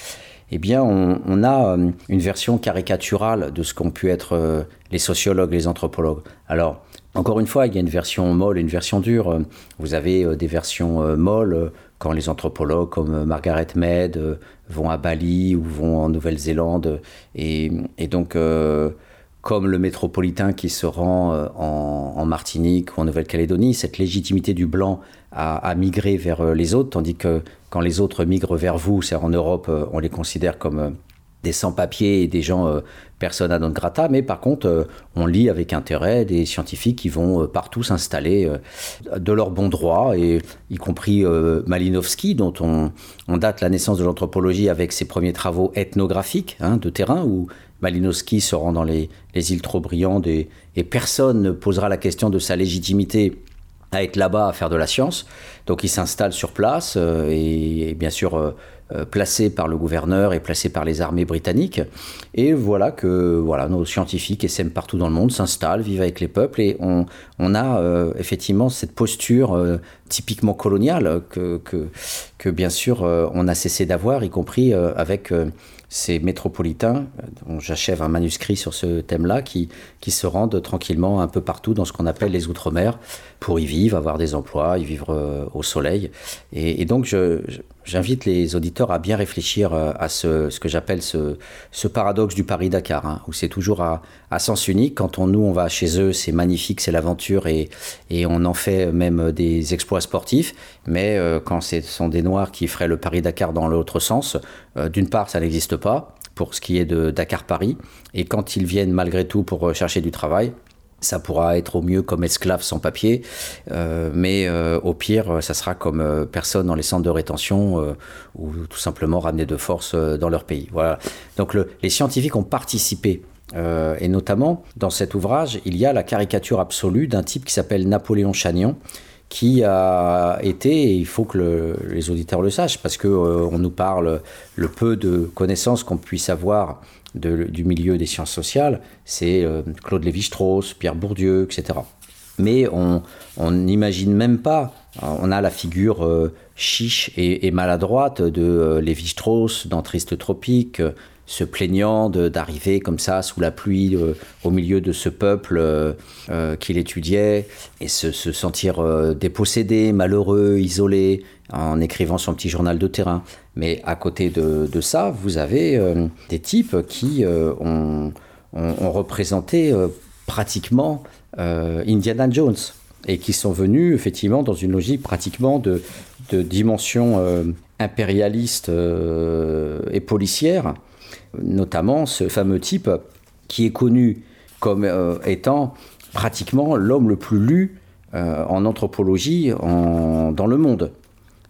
eh bien, on, a euh, une version caricaturale de ce qu'ont pu être euh, les sociologues, les anthropologues. Alors, encore une fois, il y a une version molle et une version dure. Vous avez euh, des versions molles quand les anthropologues comme Margaret Mead vont à Bali ou vont en Nouvelle-Zélande. Et, donc, comme le métropolitain qui se rend en, Martinique ou en Nouvelle-Calédonie, cette légitimité du blanc à, migrer vers les autres, tandis que quand les autres migrent vers vous, c'est en Europe, euh, on les considère comme euh, des sans-papiers et des gens personne à non grata, mais par contre, on lit avec intérêt des scientifiques qui vont partout s'installer de leur bon droit, et y compris Malinowski, dont on, date la naissance de l'anthropologie avec ses premiers travaux ethnographiques hein, de terrain, où Malinowski se rend dans les, îles trop brillantes et personne ne posera la question de sa légitimité à être là-bas à faire de la science. Donc il s'installe sur place euh, et, bien sûr euh, placé par le gouverneur et placé par les armées britanniques. Et voilà que voilà, nos scientifiques essaiment partout dans le monde, s'installent, vivent avec les peuples, et on, on a effectivement cette posture typiquement coloniale que, que, bien sûr on a cessé d'avoir, y compris avec ces métropolitains, dont j'achève un manuscrit sur ce thème-là, qui, qui se rendent tranquillement un peu partout dans ce qu'on appelle les Outre-mer pour y vivre, avoir des emplois, y vivre euh, au soleil. Et, donc, j'invite les auditeurs à bien réfléchir euh, à ce, que j'appelle ce, paradoxe du Paris-Dakar, hein, où c'est toujours à, sens unique. Quand on, nous, on va chez eux, c'est magnifique, c'est l'aventure, et, on en fait même des exploits sportifs. Mais euh, quand ce sont des Noirs qui feraient le Paris-Dakar dans l'autre sens, d'une part, ça n'existe pas pour ce qui est de Dakar-Paris. Et quand ils viennent malgré tout pour chercher du travail, ça pourra être au mieux comme esclave sans papier, euh, mais euh, au pire, ça sera comme euh, personne dans les centres de rétention ou tout simplement ramener de force dans leur pays. Voilà. Donc les scientifiques ont participé. et notamment, dans cet ouvrage, il y a la caricature absolue d'un type qui s'appelle Napoléon Chagnon, qui a été, et il faut que les auditeurs le sachent, parce qu'on on nous parle le peu de connaissances qu'on puisse avoir du milieu des sciences sociales, c'est euh, Claude Lévi-Strauss, Pierre Bourdieu, etc. Mais on n'imagine même pas, on a la figure euh, chiche et, maladroite de euh, Lévi-Strauss dans Triste Tropique, se plaignant d'arriver comme ça sous la pluie au milieu de ce peuple qu'il étudiait et se, se sentir dépossédé, malheureux, isolé, en écrivant son petit journal de terrain. Mais à côté de, ça, vous avez euh, des types qui euh, ont, représenté euh, pratiquement Indiana Jones et qui sont venus effectivement dans une logique pratiquement de dimension impérialiste et policière, notamment ce fameux type qui est connu comme étant pratiquement l'homme le plus lu en anthropologie dans le monde.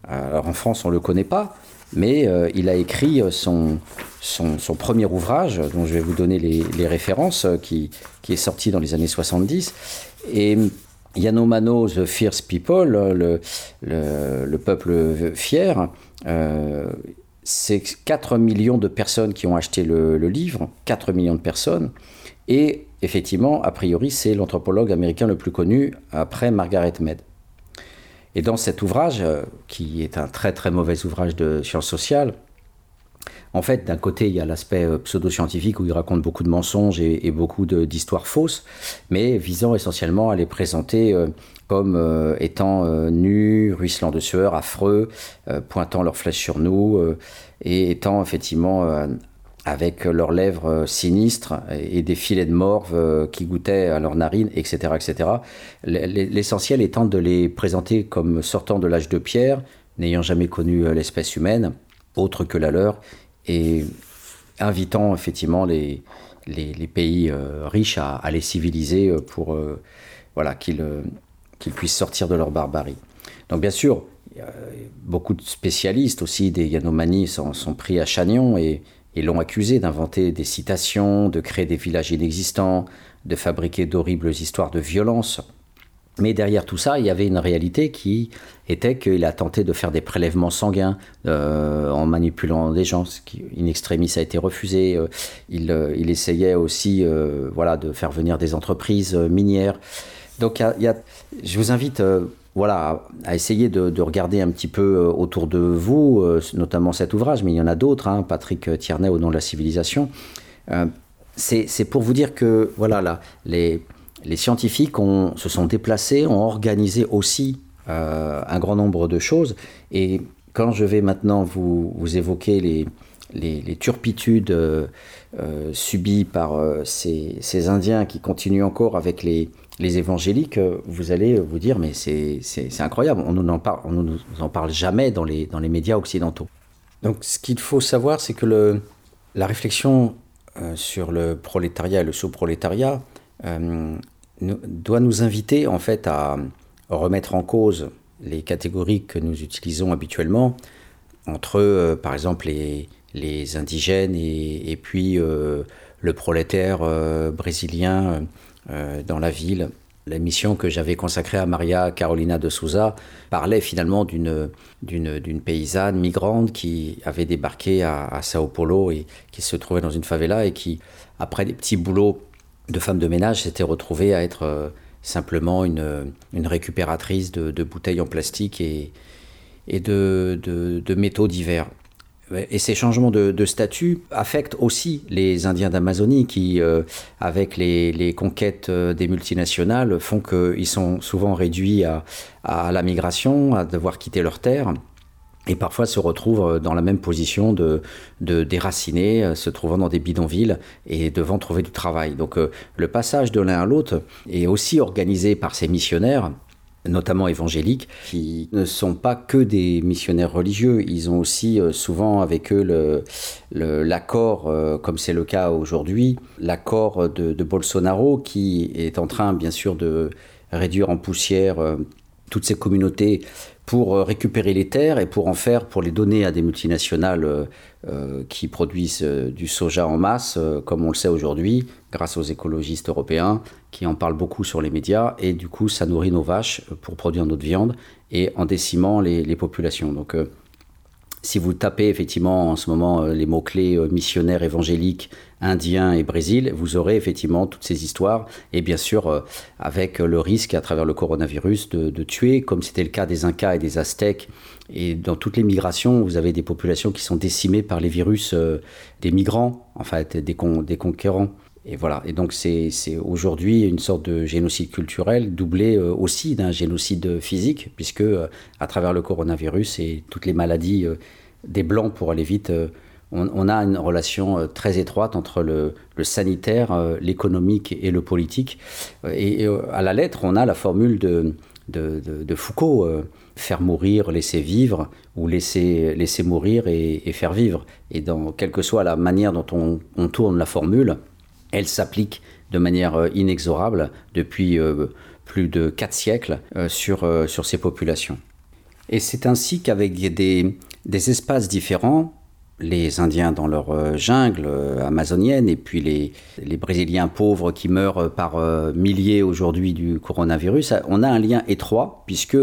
Alors en France, on ne le connaît pas, mais euh, il a écrit son, son, premier ouvrage, dont je vais vous donner les, références, euh, qui, qui, est sorti dans les années 70. Et Yanomano, The Fierce People, le, le, peuple fier, euh, c'est 4 millions de personnes qui ont acheté le, livre, 4 millions de personnes. Et effectivement, a priori, c'est l'anthropologue américain le plus connu après Margaret Mead. Et dans cet ouvrage, euh, qui est un très très mauvais ouvrage de sciences sociales, en fait, d'un côté, il y a l'aspect euh, pseudo-scientifique où il raconte beaucoup de mensonges et, beaucoup d'histoires fausses, mais visant essentiellement à les présenter euh, comme étant nus, ruisselant de sueur, affreux, pointant leurs flèches sur nous, et étant effectivement avec leurs lèvres euh, sinistres et des filets de morve euh, qui goûtaient à leurs narines, etc. etc. L'essentiel étant de les présenter comme sortant de l'âge de pierre, n'ayant jamais connu euh, l'espèce humaine, autre que la leur, et invitant effectivement les, pays riches à, les civiliser pour voilà, qu'ils puissent sortir de leur barbarie. Donc bien sûr, beaucoup de spécialistes aussi des Yanomani sont, sont pris à Chagnon et ils l'ont accusé d'inventer des citations, de créer des villages inexistants, de fabriquer d'horribles histoires de violence. Mais derrière tout ça, il y avait une réalité qui était qu'il a tenté de faire des prélèvements sanguins euh, en manipulant des gens, qui, in extremis, a été refusé. Euh, euh, il, essayait aussi voilà, de faire venir des entreprises minières. Donc je vous invite voilà, à essayer de, regarder un petit peu euh, autour de vous, euh, notamment cet ouvrage, mais il y en a d'autres, hein, Patrick Tierney au nom de la civilisation. Euh, c'est pour vous dire que voilà, là, les, les scientifiques se sont déplacés, ont organisé aussi un grand nombre de choses. Et quand je vais maintenant vous, vous évoquer les, les, turpitudes subies par ces, ces, Indiens qui continuent encore avec les, les évangéliques, euh, vous allez vous dire, mais c'est incroyable, on ne nous en parle jamais dans les, dans les médias occidentaux. Donc ce qu'il faut savoir, c'est que le, la réflexion euh, sur le prolétariat et le sous-prolétariat euh, doit nous inviter en fait à remettre en cause les catégories que nous utilisons habituellement entre, par exemple, les, les indigènes et, et puis le prolétaire brésilien euh, dans la ville. L'émission que j'avais consacrée à Maria Carolina de Souza parlait finalement d'une, paysanne migrante qui avait débarqué à, Sao Paulo et qui se trouvait dans une favela et qui, après des petits boulots de femme de ménage, s'était retrouvée à être euh, simplement une, récupératrice de, bouteilles en plastique et, de métaux divers. Et ces changements de, statut affectent aussi les Indiens d'Amazonie qui, euh, avec les, conquêtes euh, des multinationales, font qu'ils sont souvent réduits à, la migration, à devoir quitter leur terre et parfois se retrouvent euh, dans la même position de déracinés, se trouvant dans des bidonvilles et devant trouver du travail. Donc le passage de l'un à l'autre est aussi organisé par ces missionnaires notamment évangéliques, qui ne sont pas que des missionnaires religieux. Ils ont aussi euh, souvent avec eux l'accord, euh, comme c'est le cas aujourd'hui, l'accord de, Bolsonaro, qui est en train bien sûr de réduire en poussière euh, toutes ces communautés pour récupérer les terres et pour en faire, pour les donner à des multinationales qui produisent du soja en masse, comme on le sait aujourd'hui, grâce aux écologistes européens qui en parlent beaucoup sur les médias, et du coup ça nourrit nos vaches pour produire notre viande et en décimant les, populations. Donc euh, si vous tapez effectivement en ce moment euh, les mots-clés euh, missionnaires évangéliques, indiens et Brésil, vous aurez effectivement toutes ces histoires et bien sûr avec le risque à travers le coronavirus de, de tuer, comme c'était le cas des Incas et des Aztèques. Et dans toutes les migrations, vous avez des populations qui sont décimées par les virus des migrants, en fait des, des conquérants. Et voilà. Et donc c'est aujourd'hui une sorte de génocide culturel doublé euh, aussi d'un génocide physique, puisque euh, à travers le coronavirus et toutes les maladies euh, des blancs, pour aller vite, on, a une relation très étroite entre le, sanitaire, l'économique et le politique. Et, à la lettre, on a la formule de, de, Foucault faire mourir, laisser vivre, ou laisser, laisser mourir et, faire vivre. Et dans, quelle que soit la manière dont on, on tourne la formule, elle s'applique de manière euh, inexorable depuis euh, plus de quatre siècles euh, sur, sur ces populations. Et c'est ainsi qu'avec des, des, espaces différents, les Indiens dans leur jungle amazonienne et puis les, les, Brésiliens pauvres qui meurent par milliers aujourd'hui du coronavirus, on a un lien étroit puisque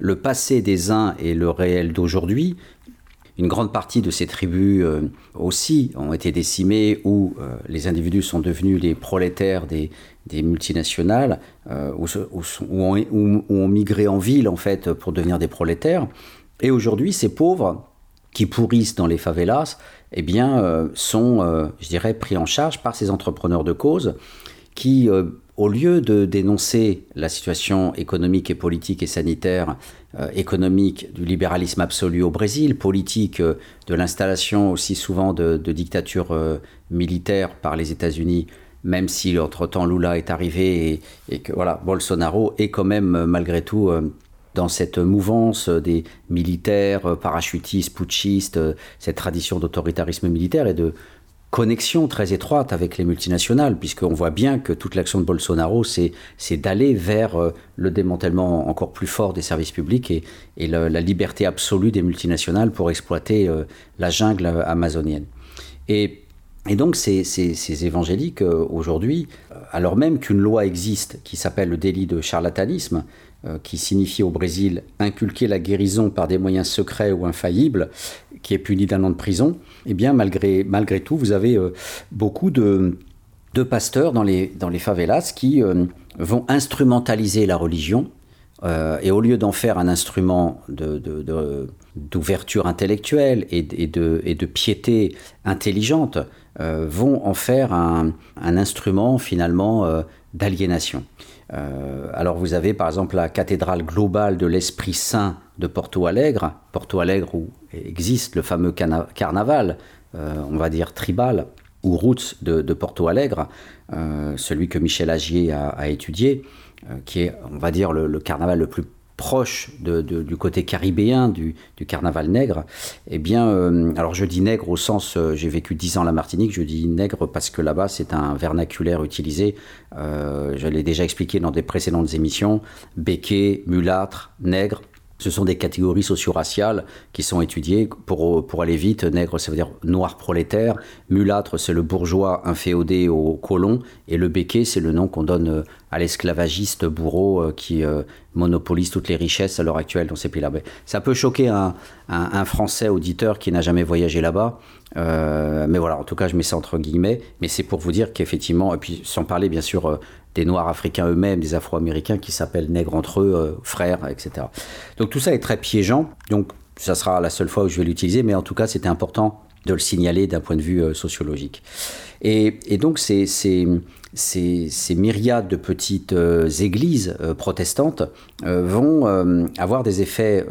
le passé des uns et le réel d'aujourd'hui une grande partie de ces tribus euh, aussi ont été décimées où euh, les individus sont devenus les prolétaires des, multinationales euh, ou, ont, migré en ville en fait pour devenir des prolétaires. Et aujourd'hui, ces pauvres qui pourrissent dans les favelas, eh bien, sont, je dirais, pris en charge par ces entrepreneurs de cause qui au lieu de dénoncer la situation économique et politique et sanitaire, euh, économique du libéralisme absolu au Brésil, politique euh, de l'installation aussi souvent de, dictatures euh, militaires par les États-Unis, même si entre-temps Lula est arrivé et, que voilà, Bolsonaro est quand même malgré tout dans cette mouvance des militaires, parachutistes, putschistes, cette tradition d'autoritarisme militaire et de connexion très étroite avec les multinationales, puisqu'on voit bien que toute l'action de Bolsonaro, c'est d'aller vers euh, le démantèlement encore plus fort des services publics et, la, liberté absolue des multinationales pour exploiter euh, la jungle amazonienne. Et, donc ces, ces, ces évangéliques, euh, aujourd'hui, alors même qu'une loi existe qui s'appelle le délit de charlatanisme, qui signifie au Brésil inculquer la guérison par des moyens secrets ou infaillibles, qui est puni d'un an de prison, eh bien, malgré, malgré tout, vous avez euh, beaucoup de, pasteurs dans les, favelas qui euh, vont instrumentaliser la religion. Euh, et au lieu d'en faire un instrument d'ouverture intellectuelle et, et, de, piété intelligente, vont en faire un, un instrument finalement d'aliénation. alors vous avez par exemple la cathédrale globale de l'Esprit Saint de Porto Alegre, Porto Alegre où existe le fameux carnaval, euh, on va dire tribal, ou roots de, Porto Alegre, euh, celui que Michel Agier a, étudié, euh, qui est, on va dire, le, carnaval le plus proche du côté caribéen du, carnaval nègre, eh bien, alors je dis nègre au sens, j'ai vécu dix ans à la Martinique, je dis nègre parce que là-bas c'est un vernaculaire utilisé, je l'ai déjà expliqué dans des précédentes émissions, béquet, mulâtre, nègre, Ce sont des catégories socio-raciales qui sont étudiées. Pour, pour aller vite, nègre, ça veut dire noir prolétaire. Mulâtre, c'est le bourgeois inféodé au colon. Et le béquet, c'est le nom qu'on donne euh, à l'esclavagiste bourreau euh, qui euh, monopolise toutes les richesses à l'heure actuelle dans ces pays-là. Ça peut choquer un, un, Français auditeur qui n'a jamais voyagé là-bas. mais voilà, en tout cas, je mets ça entre guillemets. Mais c'est pour vous dire qu'effectivement, et puis sans parler bien sûr des Noirs africains eux-mêmes, des Afro-Américains qui s'appellent nègres entre eux, euh, frères, etc. Donc tout ça est très piégeant. Donc ça sera la seule fois où je vais l'utiliser, mais en tout cas c'était important de le signaler d'un point de vue euh, sociologique. Et, donc ces, myriades de petites euh, églises protestantes vont avoir des effets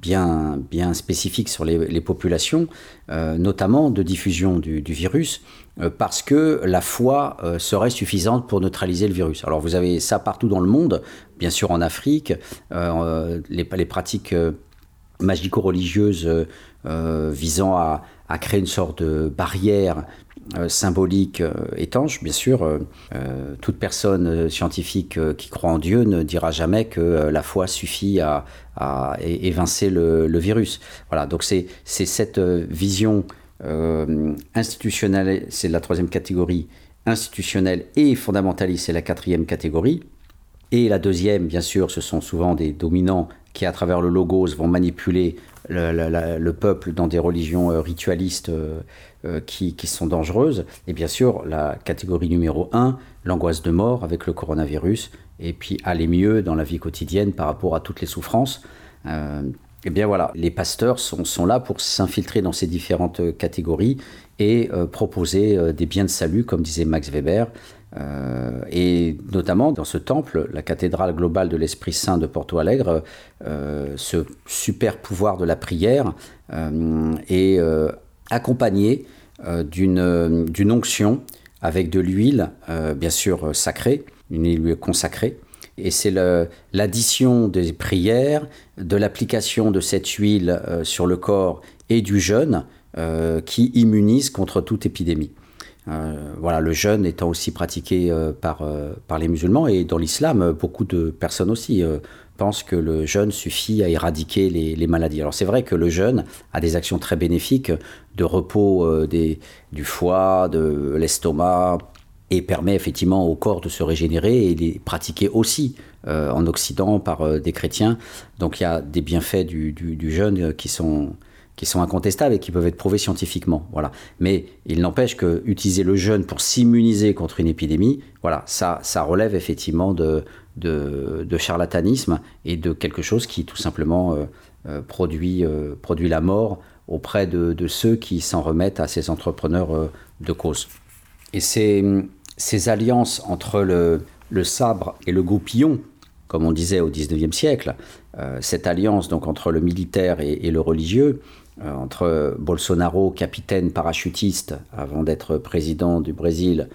bien, bien spécifiques sur les, populations, notamment de diffusion du, virus, parce que la foi euh, serait suffisante pour neutraliser le virus. Alors vous avez ça partout dans le monde, bien sûr en Afrique, euh, les, pratiques magico-religieuses visant à, créer une sorte de barrière symbolique étanche, bien sûr. toute personne scientifique qui croit en Dieu ne dira jamais que la foi suffit à, évincer le, virus. Voilà, donc c'est cette vision euh, institutionnel, c'est la troisième catégorie, institutionnel et fondamentaliste, c'est la quatrième catégorie. Et la deuxième, bien sûr, ce sont souvent des dominants qui, à travers le logos, vont manipuler le, peuple dans des religions euh, ritualistes euh, qui, qui, sont dangereuses. Et bien sûr, la catégorie numéro un, l'angoisse de mort avec le coronavirus, et puis aller mieux dans la vie quotidienne par rapport à toutes les souffrances. Eh voilà, les pasteurs sont, là pour s'infiltrer dans ces différentes euh, catégories et euh, proposer euh, des biens de salut, comme disait Max Weber. et notamment dans ce temple, la cathédrale globale de l'Esprit Saint de Porto Alegre, ce super pouvoir de la prière est accompagné d'une onction avec de l'huile, bien sûr sacrée, une huile consacrée, et c'est l'addition des prières, de l'application de cette huile euh, sur le corps et du jeûne euh, qui immunise contre toute épidémie. Euh, voilà, le jeûne étant aussi pratiqué par, par les musulmans et dans l'islam, beaucoup de personnes aussi pensent que le jeûne suffit à éradiquer les, maladies. Alors c'est vrai que le jeûne a des actions très bénéfiques de repos des, du foie, de l'estomac, et permet effectivement au corps de se régénérer et les pratiquer aussi en Occident par euh, des chrétiens. Donc il y a des bienfaits du, jeûne euh, qui sont, incontestables et qui peuvent être prouvés scientifiquement. Voilà. Mais il n'empêche que utiliser le jeûne pour s'immuniser contre une épidémie, voilà, ça, relève effectivement de, charlatanisme et de quelque chose qui tout simplement produit, la mort auprès de, ceux qui s'en remettent à ces entrepreneurs de cause. Et ces alliances entre le, sabre et le goupillon, comme on disait au XIXe siècle, euh, cette alliance donc entre le militaire et, le religieux, euh, entre Bolsonaro, capitaine parachutiste avant d'être président du Brésil,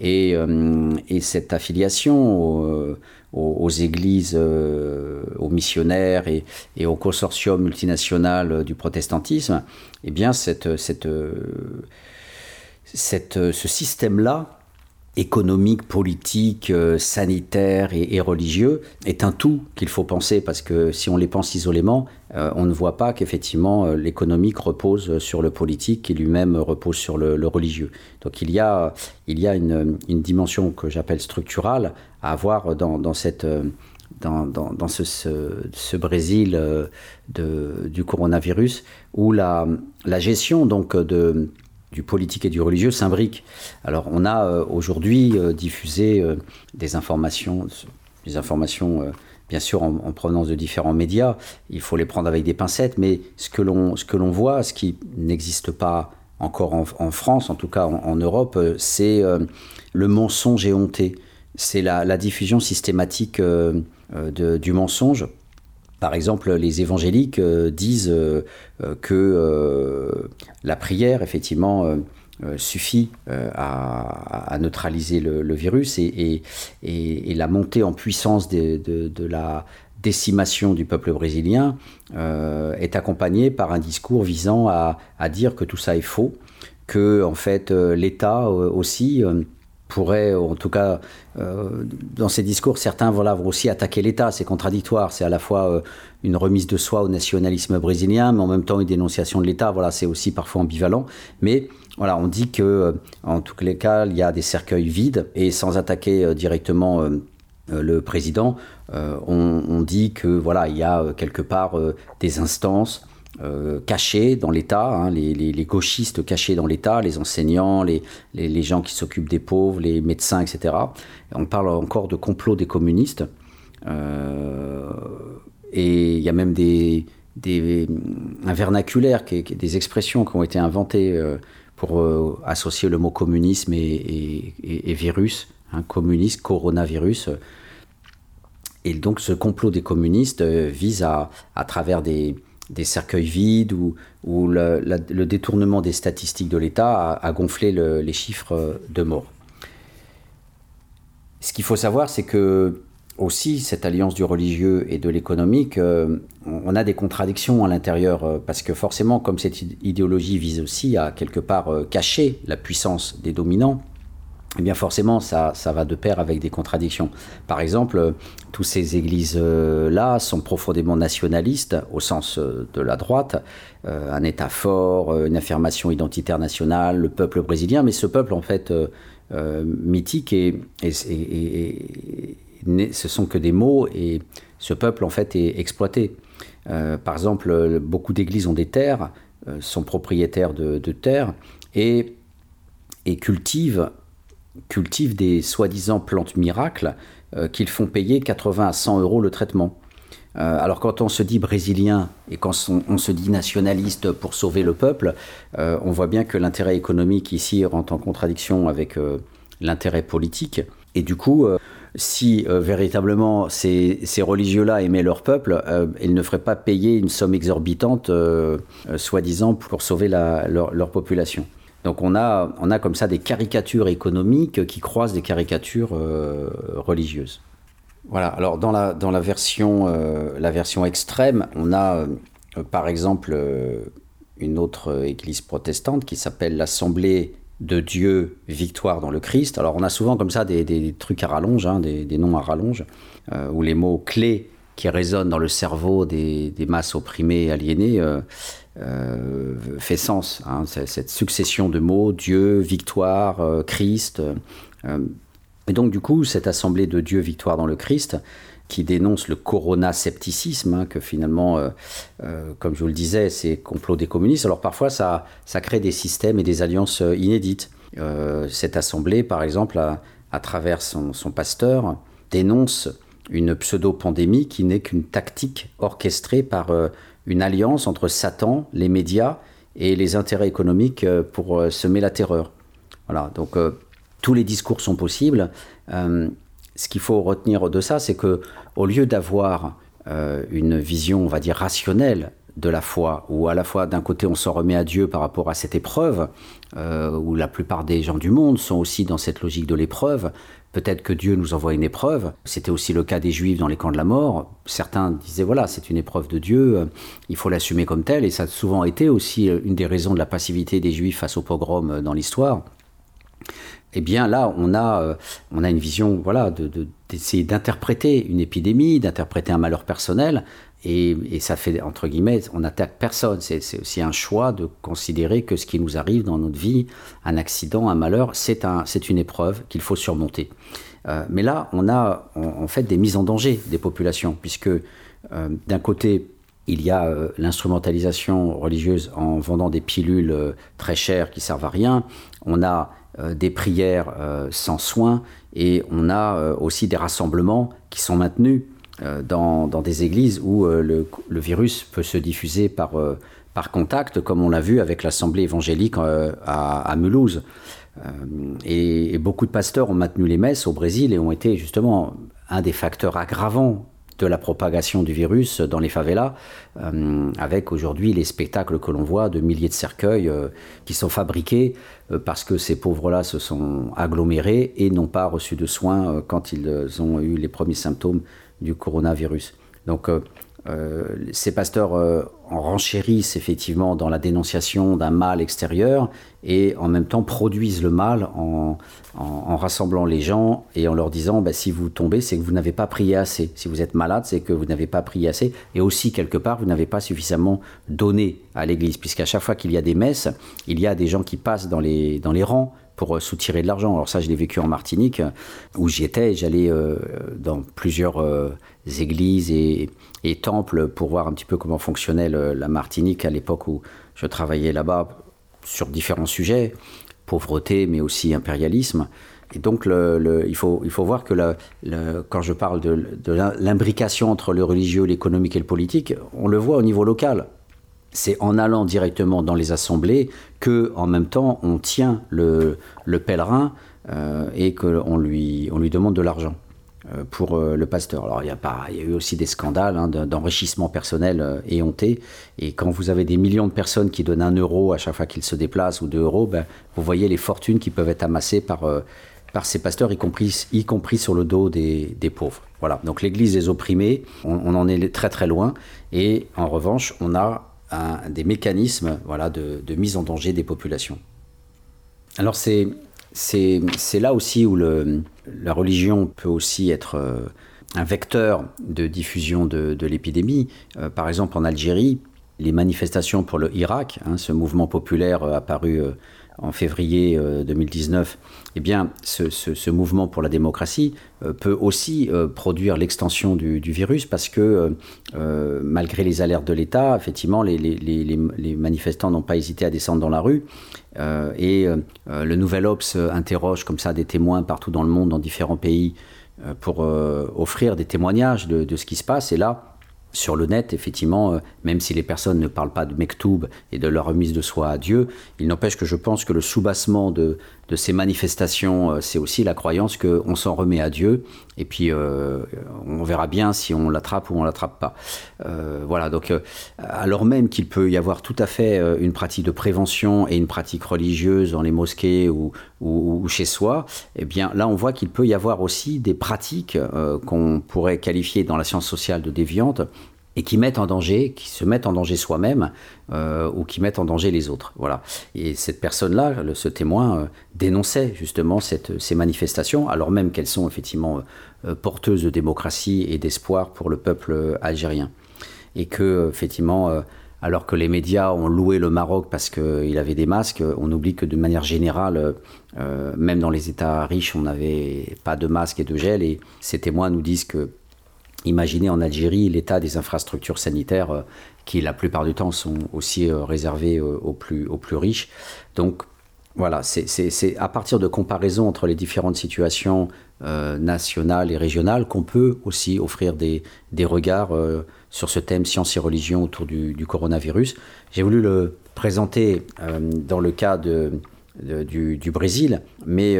et, euh, cette affiliation aux, églises, aux missionnaires et, au consortium multinational du protestantisme, eh bien ce système-là économique, politique, euh, sanitaire et, religieux est un tout qu'il faut penser parce que si on les pense isolément, euh, on ne voit pas qu'effectivement euh, l'économique repose sur le politique qui lui-même repose sur le, religieux. Donc il y a, il y a une, dimension que j'appelle structurale à avoir dans, cette... Dans, dans, ce, ce, Brésil de, du coronavirus, où la, la gestion donc de, du politique et du religieux s'imbriquent. Alors on a euh, aujourd'hui euh, diffusé euh, des informations, des informations bien sûr en, provenance de différents médias. Il faut les prendre avec des pincettes, mais ce que l'on voit, ce qui n'existe pas encore en, France, en tout cas en, Europe, c'est le mensonge éhonté. C'est la, diffusion systématique du mensonge par exemple, les évangéliques euh, disent euh, euh, que la prière, effectivement, suffit à, neutraliser le, virus et, la montée en puissance de, la décimation du peuple brésilien est accompagnée par un discours visant à, dire que tout ça est faux, que en fait l'État aussi pourrait, en tout cas, dans ces discours, certains voilà, vont aussi attaquer l'État. C'est contradictoire. C'est à la fois une remise de soi au nationalisme brésilien, mais en même temps une dénonciation de l'État. Voilà, c'est aussi parfois ambivalent. Mais voilà, on dit que, en tous les cas, il y a des cercueils vides et sans attaquer directement le président, on, dit que voilà, il y a quelque part des instances euh, cachés dans l'État, hein, les, gauchistes cachés dans l'État, les enseignants, les, les gens qui s'occupent des pauvres, les médecins, etc. On parle encore de complot des communistes. Euh, et il y a même des, des un vernaculaire, des expressions qui ont été inventées euh, pour associer le mot communisme et, virus, hein, communiste, coronavirus. Et donc ce complot des communistes vise à, à travers des, des cercueils vides ou, le, détournement des statistiques de l'État a, gonflé les chiffres de morts. Ce qu'il faut savoir, c'est que aussi cette alliance du religieux et de l'économique, euh, on a des contradictions à l'intérieur, euh, parce que forcément, comme cette idéologie vise aussi à quelque part euh, cacher la puissance des dominants, eh bien forcément, ça, ça va de pair avec des contradictions. Par exemple, euh, toutes ces églises-là sont profondément nationalistes au sens euh, de la droite, euh, un État fort, une affirmation identitaire nationale, le peuple brésilien, mais ce peuple en fait mythique et, et, ce sont que des mots et ce peuple en fait est exploité. par exemple, beaucoup d'églises ont des terres, sont propriétaires de, terres et cultivent cultivent des soi-disant plantes miracles euh, qu'ils font payer 80 à 100 euros le traitement. Euh, alors quand on se dit brésilien et quand on, se dit nationaliste pour sauver le peuple, euh, on voit bien que l'intérêt économique ici rentre en contradiction avec l'intérêt politique. Et du coup, si véritablement ces, religieux-là aimaient leur peuple, ils ne feraient pas payer une somme exorbitante, soi-disant, pour sauver leur population. Donc on a, on a comme ça des caricatures économiques qui croisent des caricatures euh, religieuses. Voilà, alors dans la, dans la, version, euh, la version extrême, on a euh, par exemple une autre église protestante qui s'appelle l'Assemblée de Dieu, Victoire dans le Christ. Alors on a souvent comme ça des, trucs à rallonge, hein, des, des, noms à rallonge, où les mots clés qui résonnent dans le cerveau des, masses opprimées et aliénées euh, fait sens. Hein, cette succession de mots, Dieu, victoire, euh, Christ. Euh, et donc du coup, cette assemblée de Dieu, victoire dans le Christ, qui dénonce le corona-scepticisme, hein, que finalement, comme je vous le disais, c'est complot des communistes. Alors parfois, ça, ça crée des systèmes et des alliances inédites. cette assemblée, par exemple, à, travers son, son, pasteur, dénonce une pseudo-pandémie qui n'est qu'une tactique orchestrée par une alliance entre Satan, les médias et les intérêts économiques euh, pour euh, semer la terreur. Voilà, donc euh, tous les discours sont possibles. ce qu'il faut retenir de ça, c'est que au lieu d'avoir une vision, on va dire, rationnelle de la foi, où à la fois d'un côté on s'en remet à Dieu par rapport à cette épreuve, où la plupart des gens du monde sont aussi dans cette logique de l'épreuve, Peut-être que Dieu nous envoie une épreuve. C'était aussi le cas des Juifs dans les camps de la mort. Certains disaient voilà, c'est une épreuve de Dieu, il faut l'assumer comme telle. Et ça a souvent été aussi une des raisons de la passivité des Juifs face au pogrom dans l'histoire. Eh bien là, on a, euh, on a une vision voilà, d'essayer d'interpréter une épidémie, d'interpréter un malheur personnel et, ça fait, entre guillemets, on n'attaque personne. C'est aussi un choix de considérer que ce qui nous arrive dans notre vie, un accident, un malheur, c'est un, une épreuve qu'il faut surmonter. Euh, mais là, on a en, fait des mises en danger des populations, puisque euh, d'un côté, il y a euh, l'instrumentalisation religieuse en vendant des pilules très chères qui servent à rien. On a des prières sans soins et on a aussi des rassemblements qui sont maintenus euh, dans, des églises où euh, le, virus peut se diffuser par, euh, par contact, comme on l'a vu avec l'Assemblée évangélique à, Mulhouse. Et, beaucoup de pasteurs ont maintenu les messes au Brésil et ont été justement un des facteurs aggravants de la propagation du virus dans les favelas, avec aujourd'hui les spectacles que l'on voit de milliers de cercueils qui sont fabriqués parce que ces pauvres-là se sont agglomérés et n'ont pas reçu de soins quand ils ont eu les premiers symptômes du coronavirus. Donc, euh, ces pasteurs en renchérissent effectivement dans la dénonciation d'un mal extérieur et en même temps produisent le mal en, rassemblant les gens et en leur disant bah, si vous tombez, c'est que vous n'avez pas prié assez. Si vous êtes malade, c'est que vous n'avez pas prié assez. Et aussi, quelque part, vous n'avez pas suffisamment donné à l'Église, puisqu'à chaque fois qu'il y a des messes, il y a des gens qui passent dans les rangs pour euh, soutirer de l'argent. Alors ça, je l'ai vécu en Martinique, où j'y étais. J'allais euh, dans plusieurs euh, églises et, temples pour voir un petit peu comment fonctionnait la Martinique à l'époque où je travaillais là-bas sur différents sujets, pauvreté, mais aussi impérialisme. Et donc, il, faut, il faut voir que quand je parle de, de l'imbrication entre le religieux, l'économique et le politique, on le voit au niveau local. C'est en allant directement dans les assemblées que, en même temps, on tient le, le pèlerin euh, et qu'on lui, on lui demande de l'argent. Euh, pour euh, le pasteur. Alors il y, a y a eu aussi des scandales hein, d'enrichissement personnel euh, éhonté. Et quand vous avez des millions de personnes qui donnent un euro à chaque fois qu'ils se déplacent ou deux euros, ben, vous voyez les fortunes qui peuvent être amassées par, par ces pasteurs, y compris, y compris sur le dos des, des pauvres. Voilà, donc l'Église des opprimés, on, en est très très loin. Et en revanche, on a un, des mécanismes voilà, de, mise en danger des populations. Alors c'est c'est là aussi où la religion peut aussi être euh, un vecteur de diffusion de, l'épidémie. Euh, par exemple, en Algérie, les manifestations pour le Irak, hein, ce mouvement populaire euh, apparu en février 2019, eh bien, ce, mouvement pour la démocratie peut aussi produire l'extension du, virus parce que, malgré les alertes de l'État, effectivement, les manifestants n'ont pas hésité à descendre dans la rue euh, et euh, le Nouvel Ops interroge comme ça des témoins partout dans le monde, dans différents pays, euh, pour offrir des témoignages de, de, ce qui se passe. Et là, sur le net, effectivement, même si les personnes ne parlent pas de Mektoub et de leur remise de soi à Dieu, il n'empêche que je pense que le soubassement de, de ces manifestations, euh, c'est aussi la croyance qu'on s'en remet à Dieu, et puis euh, on verra bien si on l'attrape ou on l'attrape pas. Euh, voilà, donc alors même qu'il peut y avoir tout à fait une pratique de prévention et une pratique religieuse dans les mosquées ou, chez soi, eh bien là on voit qu'il peut y avoir aussi des pratiques qu'on pourrait qualifier dans la science sociale de déviantes et qui mettent en danger, qui se mettent en danger soi-même euh, ou qui mettent en danger les autres. Voilà. Et cette personne-là, ce témoin, euh, dénonçait justement ces manifestations, alors même qu'elles sont effectivement euh, porteuses de démocratie et d'espoir pour le peuple algérien. Et que, effectivement, alors que les médias ont loué le Maroc parce qu'il avait des masques, on oublie que de manière générale, même dans les États riches, on n'avait pas de masques et de gel. Et ces témoins nous disent que Imaginez en Algérie l'état des infrastructures sanitaires euh, qui, la plupart du temps, sont aussi euh, réservées euh, aux plus, riches. Donc, voilà, c'est à partir de comparaisons entre les différentes situations nationales et régionales qu'on peut aussi offrir des, regards sur ce thème science et religion autour du, coronavirus. J'ai voulu le présenter dans le cas du, Brésil, mais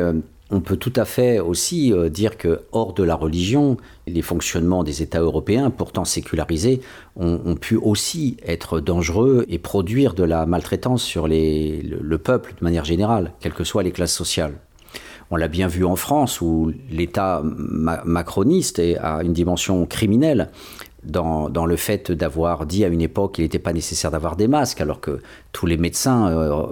on peut tout à fait aussi euh, dire que hors de la religion, les fonctionnements des États européens, pourtant sécularisés, ont, pu aussi être dangereux et produire de la maltraitance sur le, peuple de manière générale, quelles que soient les classes sociales. On l'a bien vu en France où l'État macroniste a une dimension criminelle dans, le fait d'avoir dit à une époque qu'il n'était pas nécessaire d'avoir des masques, alors que tous les médecins, euh,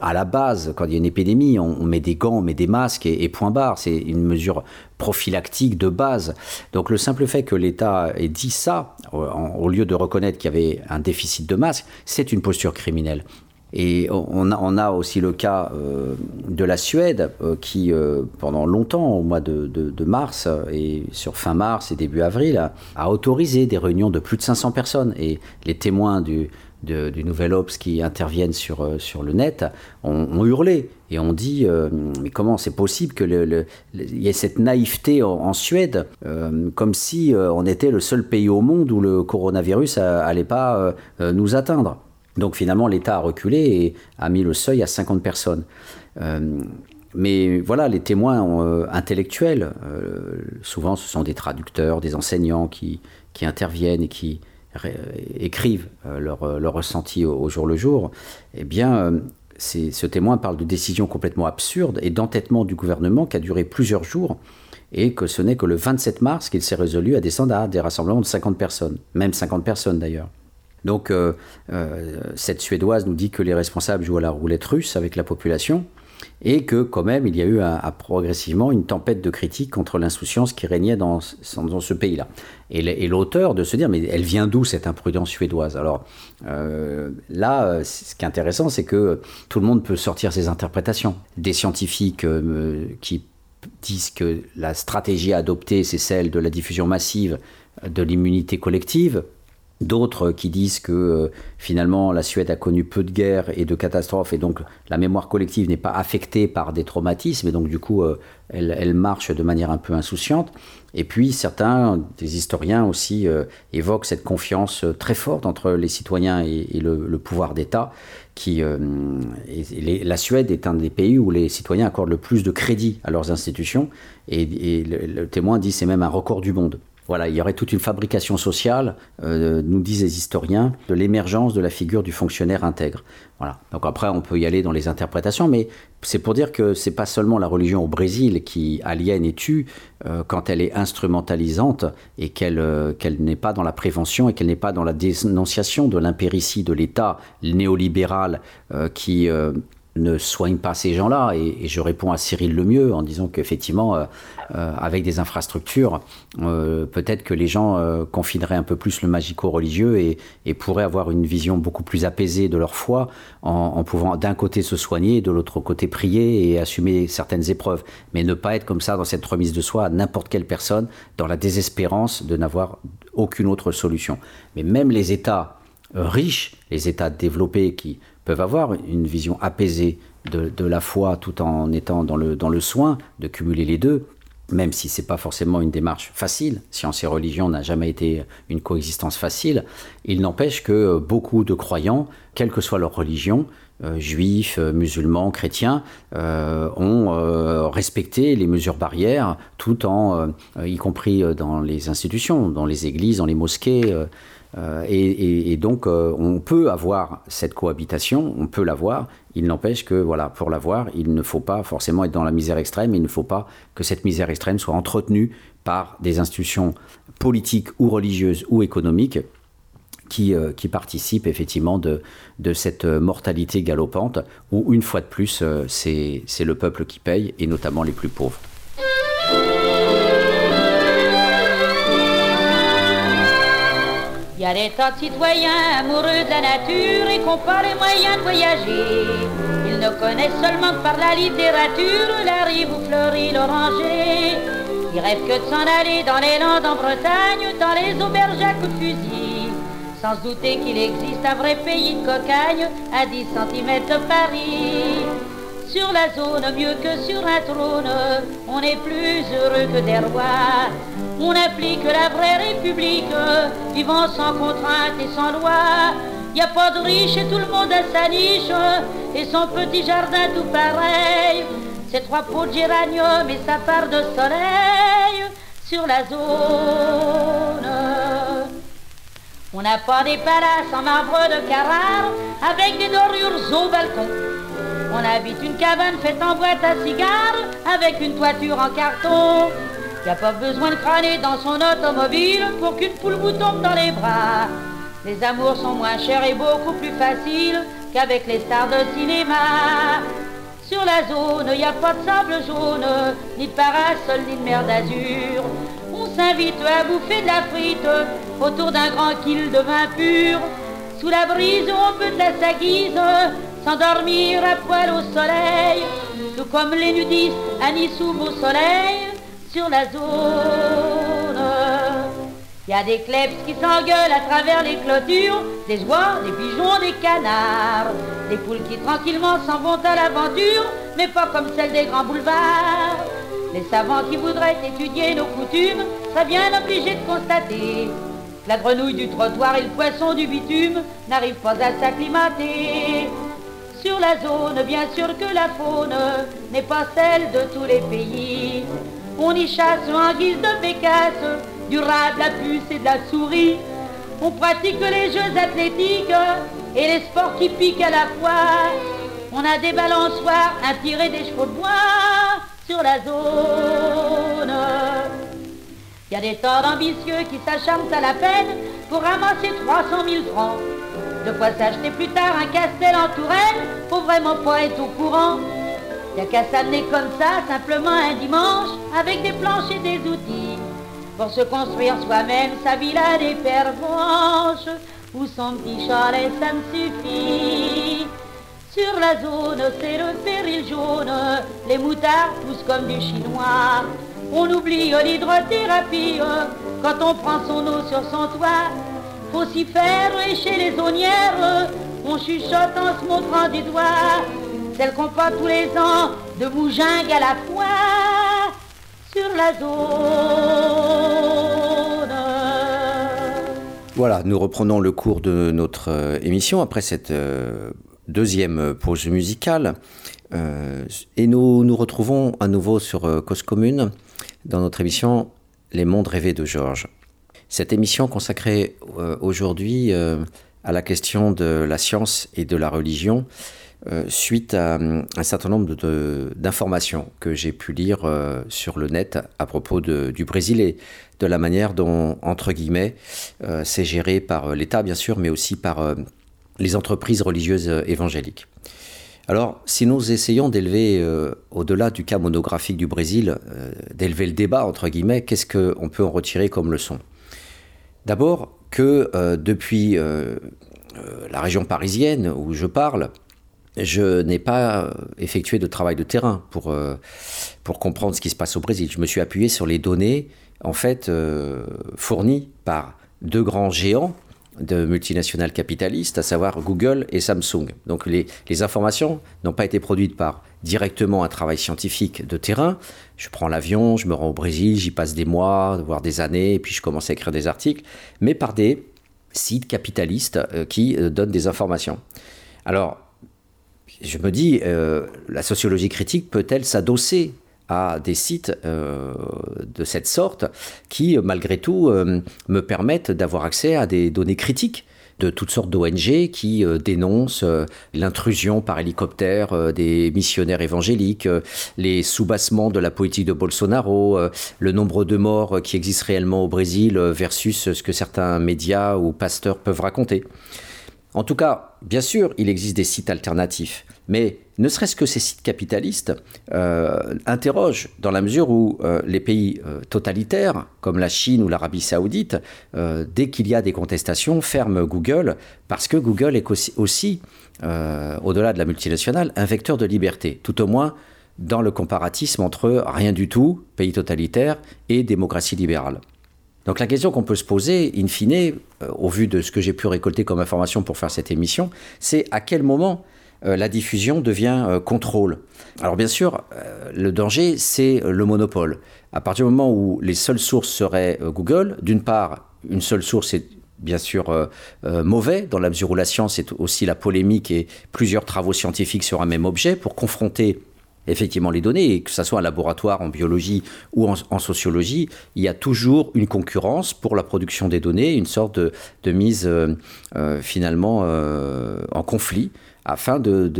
à la base, quand il y a une épidémie, on, met des gants, on met des masques et, point barre. C'est une mesure prophylactique de base. Donc le simple fait que l'État ait dit ça, au lieu de reconnaître qu'il y avait un déficit de masques, c'est une posture criminelle. Et on a, aussi le cas euh, de la Suède euh, qui, euh, pendant longtemps, au mois de, mars et sur fin mars et début avril, a, autorisé des réunions de plus de 500 personnes. Et les témoins du, Nouvel Ops qui interviennent sur, sur le net ont, hurlé et ont dit mais comment c'est possible que le, y ait cette naïveté en, Suède comme si on était le seul pays au monde où le coronavirus n'allait pas nous atteindre. Donc finalement, l'État a reculé et a mis le seuil à 50 personnes. Euh, mais voilà, les témoins euh, intellectuels, euh, souvent ce sont des traducteurs, des enseignants qui, interviennent et qui écrivent leur, leur, ressenti au, jour le jour. Eh bien, ce témoin parle de décisions complètement absurdes et d'entêtement du gouvernement qui a duré plusieurs jours et que ce n'est que le 27 mars qu'il s'est résolu à descendre à des rassemblements de 50 personnes, même 50 personnes d'ailleurs. Donc euh, euh, cette Suédoise nous dit que les responsables jouent à la roulette russe avec la population et que quand même il y a eu progressivement une tempête de critiques contre l'insouciance qui régnait dans, ce pays-là. Et l'auteur de se dire mais elle vient d'où cette imprudence suédoise? Alors euh, là, ce qui est intéressant, c'est que tout le monde peut sortir ses interprétations. Des scientifiques qui disent que la stratégie adoptée, c'est celle de la diffusion massive de l'immunité collective, D'autres qui disent que euh, finalement la Suède a connu peu de guerres et de catastrophes et donc la mémoire collective n'est pas affectée par des traumatismes et donc du coup euh, elle, marche de manière un peu insouciante. Et puis certains, des historiens aussi, euh, évoquent cette confiance très forte entre les citoyens et, le, pouvoir d'État. Qui, la Suède est un des pays où les citoyens accordent le plus de crédit à leurs institutions et, le témoin dit c'est même un record du monde. Voilà, il y aurait toute une fabrication sociale, euh, nous disent les historiens, de l'émergence de la figure du fonctionnaire intègre. Voilà. Donc après, on peut y aller dans les interprétations, mais c'est pour dire que c'est pas seulement la religion au Brésil qui aliène et tue euh, quand elle est instrumentalisante et qu'elle euh, qu'elle n'est pas dans la prévention et qu'elle n'est pas dans la dénonciation de l'impéritie de l'État néolibéral qui ne soigne pas ces gens-là. Et, je réponds à Cyril Lemieux en disant qu'effectivement, euh, euh, avec des infrastructures, euh, peut-être que les gens confineraient un peu plus le magico-religieux et, pourraient avoir une vision beaucoup plus apaisée de leur foi en, pouvant d'un côté se soigner de l'autre côté prier et assumer certaines épreuves. Mais ne pas être comme ça dans cette remise de soi à n'importe quelle personne dans la désespérance de n'avoir aucune autre solution. Mais même les États riches, les États développés qui peuvent avoir une vision apaisée de, la foi tout en étant dans le, dans le soin de cumuler les deux, même si ce n'est pas forcément une démarche facile, science et religion n'a jamais été une coexistence facile, il n'empêche que beaucoup de croyants, quelle que soit leur religion, euh, juifs, euh, musulmans, chrétiens, euh, ont respecté les mesures barrières, tout en, y compris dans les institutions, dans les églises, dans les mosquées, euh, et, donc, euh, on peut avoir cette cohabitation, on peut l'avoir. Il n'empêche que, voilà, pour l'avoir, il ne faut pas forcément être dans la misère extrême. Il ne faut pas que cette misère extrême soit entretenue par des institutions politiques ou religieuses ou économiques qui, euh, participent effectivement de, de, cette mortalité galopante, où une fois de plus, c'est le peuple qui paye, et notamment les plus pauvres. Il y a des tas de citoyens amoureux de la nature et qui n'ont pas les moyens de voyager. Ils ne connaissent seulement que par la littérature la rive où fleurit l'oranger. Ils rêvent que de s'en aller dans les Landes en Bretagne, dans les auberges à coups de fusil. Sans douter qu'il existe un vrai pays de cocagne à 10 cm de Paris. Sur la zone, mieux que sur un trône, on est plus heureux que des rois. On applique la vraie république, vivant sans contrainte et sans loi. Y a pas de riche et tout le monde a sa niche, et son petit jardin tout pareil. Ses trois pots de géranium et sa part de soleil sur la zone. On n'a pas des palaces en marbre de Carrare avec des dorures au balcon. On habite une cabane faite en boîte à cigares avec une toiture en carton. Y a pas besoin de crâner dans son automobile pour qu'une poule vous tombe dans les bras. Les amours sont moins chers et beaucoup plus faciles qu'avec les stars de cinéma. Sur la zone, y a pas de sable jaune, ni de parasol, ni de mer d'azur. On s'invite à bouffer de la frite autour d'un grand kill de vin pur. Sous la brise, on peut de la saguise, s'endormir à poil au soleil, tout comme les nudistes à Nice au soleil sur la zone. Il y a des kleps qui s'engueulent à travers les clôtures, des oies, des pigeons, des canards, des poules qui tranquillement s'en vont à l'aventure, mais pas comme celles des grands boulevards. Les savants qui voudraient étudier nos coutumes seraient bien obligés de constater que la grenouille du trottoir et le poisson du bitume n'arrivent pas à s'acclimater. Sur la zone, bien sûr que la faune n'est pas celle de tous les pays. On y chasse en guise de bécasse, du rat, de la puce et de la souris. On pratique les jeux athlétiques et les sports qui piquent à la fois. On a des balançoires, un tir et des chevaux de bois sur la zone. Il y a des tas d'ambitieux qui s'acharnent à la peine pour ramasser 300 000 francs. De quoi s'acheter plus tard un castel en Touraine, faut vraiment pas être au courant. Y a qu'à s'amener comme ça, simplement un dimanche, avec des planches et des outils, pour se construire soi-même sa villa des pervenches, ou son petit chalet, ça me suffit. Sur la zone, c'est le péril jaune, les moutards poussent comme du chinois. On oublie l'hydrothérapie quand on prend son eau sur son toit. Faut s'y faire et chez les aunières, on chuchote en se montrant du doigt. Qu'on tous les ans de à la fois sur la zone. Voilà, nous reprenons le cours de notre euh, émission après cette euh, deuxième pause musicale. Euh, et nous nous retrouvons à nouveau sur Cause Commune dans notre émission Les mondes rêvés de Georges. Cette émission consacrée aujourd'hui à la question de la science et de la religion euh, suite à un certain nombre d'informations que j'ai pu lire euh, sur le net à propos du Brésil et de la manière dont, entre guillemets, euh, c'est géré par l'État, bien sûr, mais aussi par les entreprises religieuses évangéliques. Alors, si nous essayons d'élever, au-delà du cas monographique du Brésil, d'élever le débat, entre guillemets, qu'est-ce qu'on peut en retirer comme leçon? D'abord que depuis la région parisienne où je parle, je n'ai pas euh, effectué de travail de terrain pour, euh, pour comprendre ce qui se passe au Brésil. Je me suis appuyé sur les données en fait euh, fournies par deux grands géants de multinationales capitalistes, à savoir Google et Samsung. Donc les, les informations n'ont pas été produites par directement un travail scientifique de terrain. Je prends l'avion, je me rends au Brésil, j'y passe des mois, voire des années, et puis je commence à écrire des articles, mais par des sites capitalistes qui donnent des informations. Alors, je me dis, euh, la sociologie critique peut-elle s'adosser à des sites euh, de cette sorte qui, malgré tout, euh, me permettent d'avoir accès à des données critiques de toutes sortes d'ONG qui dénoncent l'intrusion par hélicoptère des missionnaires évangéliques, les soubassements de la politique de Bolsonaro, le nombre de morts qui existent réellement au Brésil versus ce que certains médias ou pasteurs peuvent raconter. En tout cas, bien sûr, il existe des sites alternatifs, mais ne serait-ce que ces sites capitalistes euh, interrogent dans la mesure où euh, les pays euh, totalitaires, comme la Chine ou l'Arabie saoudite, dès qu'il y a des contestations, ferment Google, parce que Google est aussi, au-delà de la multinationale, un vecteur de liberté, tout au moins dans le comparatisme entre rien du tout, pays totalitaire, et démocratie libérale. Donc la question qu'on peut se poser, in fine, euh, au vu de ce que j'ai pu récolter comme information pour faire cette émission, c'est à quel moment euh, la diffusion devient euh, contrôle. Alors bien sûr, le danger, c'est le monopole. À partir du moment où les seules sources seraient Google, d'une part, une seule source est bien sûr mauvais, dans la mesure où la science est aussi la polémique et plusieurs travaux scientifiques sur un même objet pour confronter effectivement les données, et que ce soit un laboratoire en biologie ou en, sociologie, il y a toujours une concurrence pour la production des données, une sorte de, mise euh, euh, finalement euh, en conflit afin de,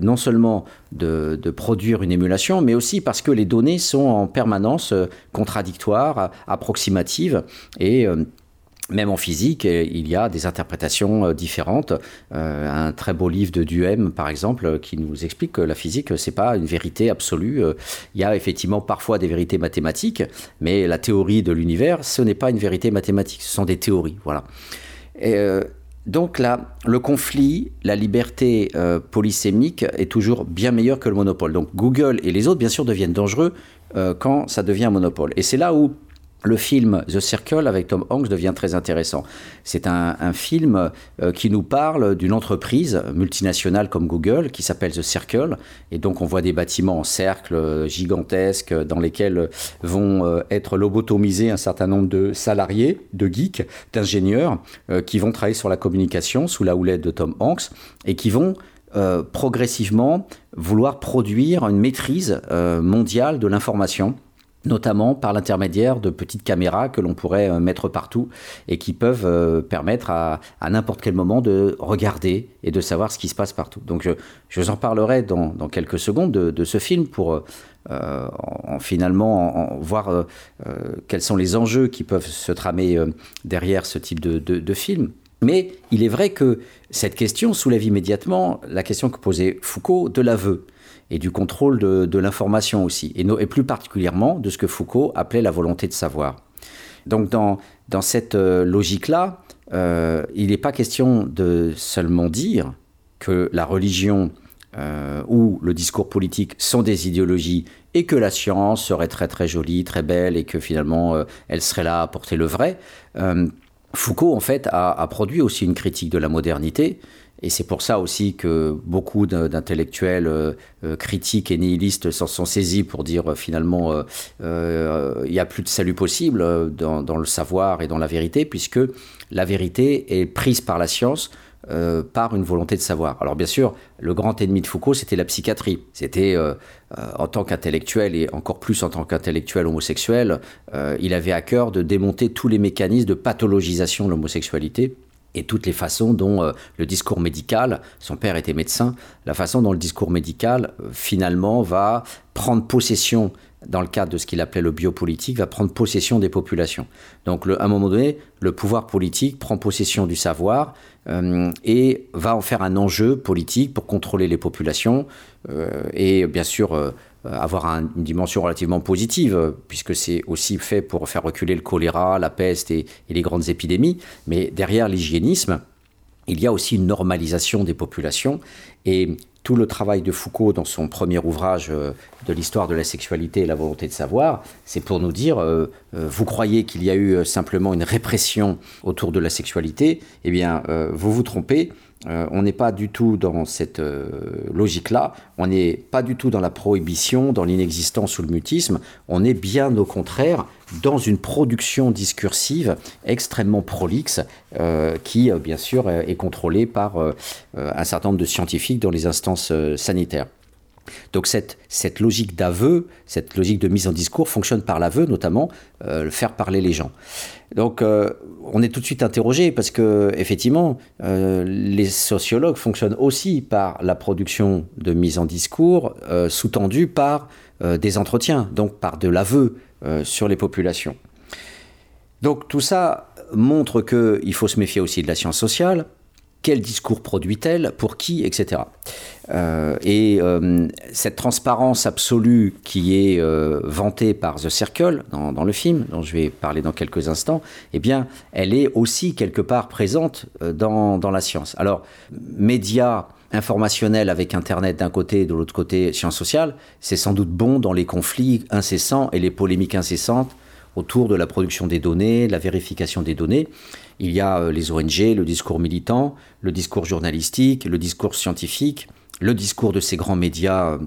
non seulement de, produire une émulation, mais aussi parce que les données sont en permanence contradictoires, approximatives, et même en physique, il y a des interprétations euh, différentes. Euh, un très beau livre de Duhem, par exemple, qui nous explique que la physique, c'est pas une vérité absolue. Euh, il y a effectivement parfois des vérités mathématiques, mais la théorie de l'univers, ce n'est pas une vérité mathématique, ce sont des théories. Voilà. donc là, le conflit, la liberté polysémique est toujours bien meilleure que le monopole. Donc Google et les autres, bien sûr, deviennent dangereux quand ça devient un monopole. Et c'est là où le film The Circle avec Tom Hanks devient très intéressant. C'est un, film euh, qui nous parle d'une entreprise multinationale comme Google qui s'appelle The Circle. Et donc on voit des bâtiments en cercle euh, gigantesques dans lesquels vont euh, être lobotomisés un certain nombre de salariés, de geeks, d'ingénieurs qui vont travailler sur la communication sous la houlette de Tom Hanks et qui vont progressivement vouloir produire une maîtrise mondiale de l'information notamment par l'intermédiaire de petites caméras que l'on pourrait euh, mettre partout et qui peuvent euh, permettre à, n'importe quel moment de regarder et de savoir ce qui se passe partout. Donc je, vous en parlerai dans, quelques secondes de, ce film pour euh, en, finalement voir quels sont les enjeux qui peuvent se tramer derrière ce type de, de film. Mais il est vrai que cette question soulève immédiatement la question que posait Foucault de l'aveu et du contrôle de, l'information aussi, et, plus particulièrement de ce que Foucault appelait la volonté de savoir. Donc dans, cette euh, logique-là, euh, il n'est pas question de seulement dire que la religion euh, ou le discours politique sont des idéologies et que la science serait très très jolie, très belle et que finalement elle serait là à porter le vrai. Foucault, en fait, a, produit aussi une critique de la modernité et c'est pour ça aussi que beaucoup d'intellectuels euh, euh, critiques et nihilistes s'en sont saisis pour dire euh, finalement il n'y a plus de salut possible dans, le savoir et dans la vérité, puisque la vérité est prise par la science. par une volonté de savoir. Alors bien sûr, le grand ennemi de Foucault, c'était la psychiatrie. C'était en tant qu'intellectuel et encore plus en tant qu'intellectuel homosexuel, il avait à cœur de démonter tous les mécanismes de pathologisation de l'homosexualité et toutes les façons dont euh, le discours médical, son père était médecin, la façon dont le discours médical euh, finalement va prendre possession dans le cadre de ce qu'il appelait le biopolitique, va prendre possession des populations. Donc, à un moment donné, le pouvoir politique prend possession du savoir euh, et va en faire un enjeu politique pour contrôler les populations et bien sûr avoir une dimension relativement positive, puisque c'est aussi fait pour faire reculer le choléra, la peste et, les grandes épidémies. Mais derrière l'hygiénisme, il y a aussi une normalisation des populations. Et tout le travail de Foucault dans son premier ouvrage euh, de l'histoire de la sexualité et la volonté de savoir, c'est pour nous dire, euh, vous croyez qu'il y a eu simplement une répression autour de la sexualité, eh bien, vous vous trompez. Euh, on n'est pas du tout dans cette euh, logique-là, on n'est pas du tout dans la prohibition, dans l'inexistence ou le mutisme, on est bien au contraire dans une production discursive extrêmement prolixe euh, qui, bien sûr, est contrôlée par un certain nombre de scientifiques dans les instances sanitaires. Donc cette, cette logique d'aveu, cette logique de mise en discours fonctionne par l'aveu, notamment euh, faire parler les gens. Donc euh, on est tout de suite interrogé parce que effectivement euh, les sociologues fonctionnent aussi par la production de mise en discours sous-tendue par des entretiens, donc par de l'aveu sur les populations. Donc tout ça montre qu'il faut se méfier aussi de la science sociale, quel discours produit-elle, pour qui, etc. Euh, et euh, cette transparence absolue qui est euh, vantée par The Circle dans, le film, dont je vais parler dans quelques instants, eh bien, elle est aussi quelque part présente dans, dans la science. Alors, médias informationnels avec Internet d'un côté et de l'autre côté sciences sociales, c'est sans doute bon dans les conflits incessants et les polémiques incessantes autour de la production des données, la vérification des données. Il y a euh, les ONG, le discours militant, le discours journalistique, le discours scientifique, le discours de ces grands médias euh,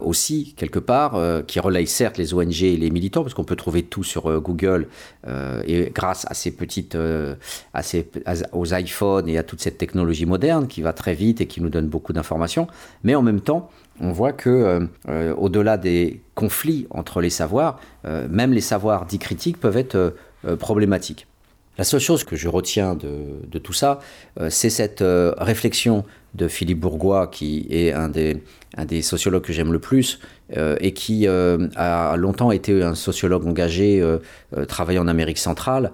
aussi, quelque part, euh, qui relayent certes les ONG et les militants, parce qu'on peut trouver tout sur Google, et grâce à ces petites, à ces, aux iPhones et à toute cette technologie moderne qui va très vite et qui nous donne beaucoup d'informations, mais en même temps, on voit que au-delà des conflits entre les savoirs, même les savoirs dits critiques peuvent être problématiques. La seule chose que je retiens de, tout ça, euh, c'est cette euh, réflexion de Philippe Bourgois, qui est un des sociologues que j'aime le plus, euh, et qui a longtemps été un sociologue engagé travaillant en Amérique centrale,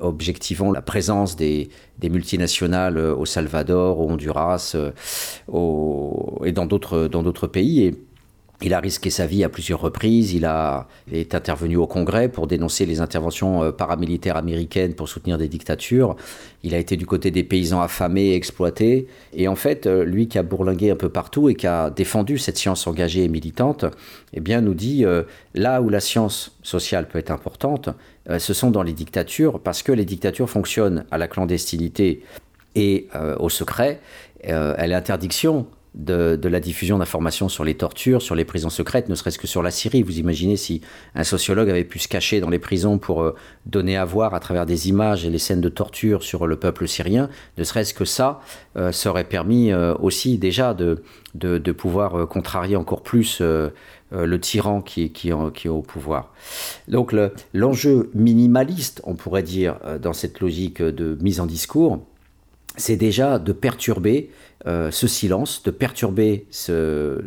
objectivant la présence des, multinationales au Salvador, au Honduras et dans d'autres pays. Il a risqué sa vie à plusieurs reprises. Il, a, est intervenu au Congrès pour dénoncer les interventions euh, paramilitaires américaines pour soutenir des dictatures. Il a été du côté des paysans affamés et exploités. Et en fait, euh, lui qui a bourlingué un peu partout et qui a défendu cette science engagée et militante, eh bien, nous dit euh, là où la science sociale peut être importante, ce sont dans les dictatures, parce que les dictatures fonctionnent à la clandestinité et au secret. elle est interdiction de, la diffusion d'informations sur les tortures, sur les prisons secrètes, ne serait-ce que sur la Syrie. Vous imaginez si un sociologue avait pu se cacher dans les prisons pour euh, donner à voir à travers des images et les scènes de torture sur le peuple syrien, ne serait-ce que ça, euh, ça aurait permis euh, aussi déjà de, de, pouvoir contrarier encore plus le tyran qui, qui, est au pouvoir. Donc l'enjeu minimaliste, on pourrait dire, dans cette logique de mise en discours, c'est déjà de perturber euh, ce silence, de perturber ce,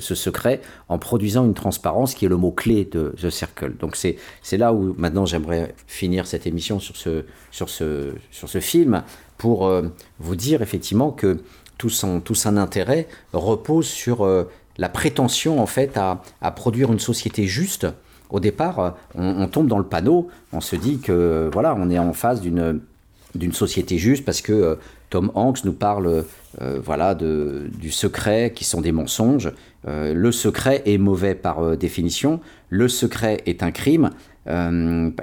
secret en produisant une transparence qui est le mot-clé de The Circle. Donc c'est là où maintenant j'aimerais finir cette émission sur ce, film pour euh, vous dire effectivement que tout son, intérêt repose sur euh, la prétention en fait à, à, produire une société juste. Au départ, on, on tombe dans le panneau, on se dit que voilà, on est en face d'une d'une société juste parce que euh, Tom Hanks nous parle euh, voilà, de, du secret qui sont des mensonges. Euh, le secret est mauvais par définition. Le secret est un crime.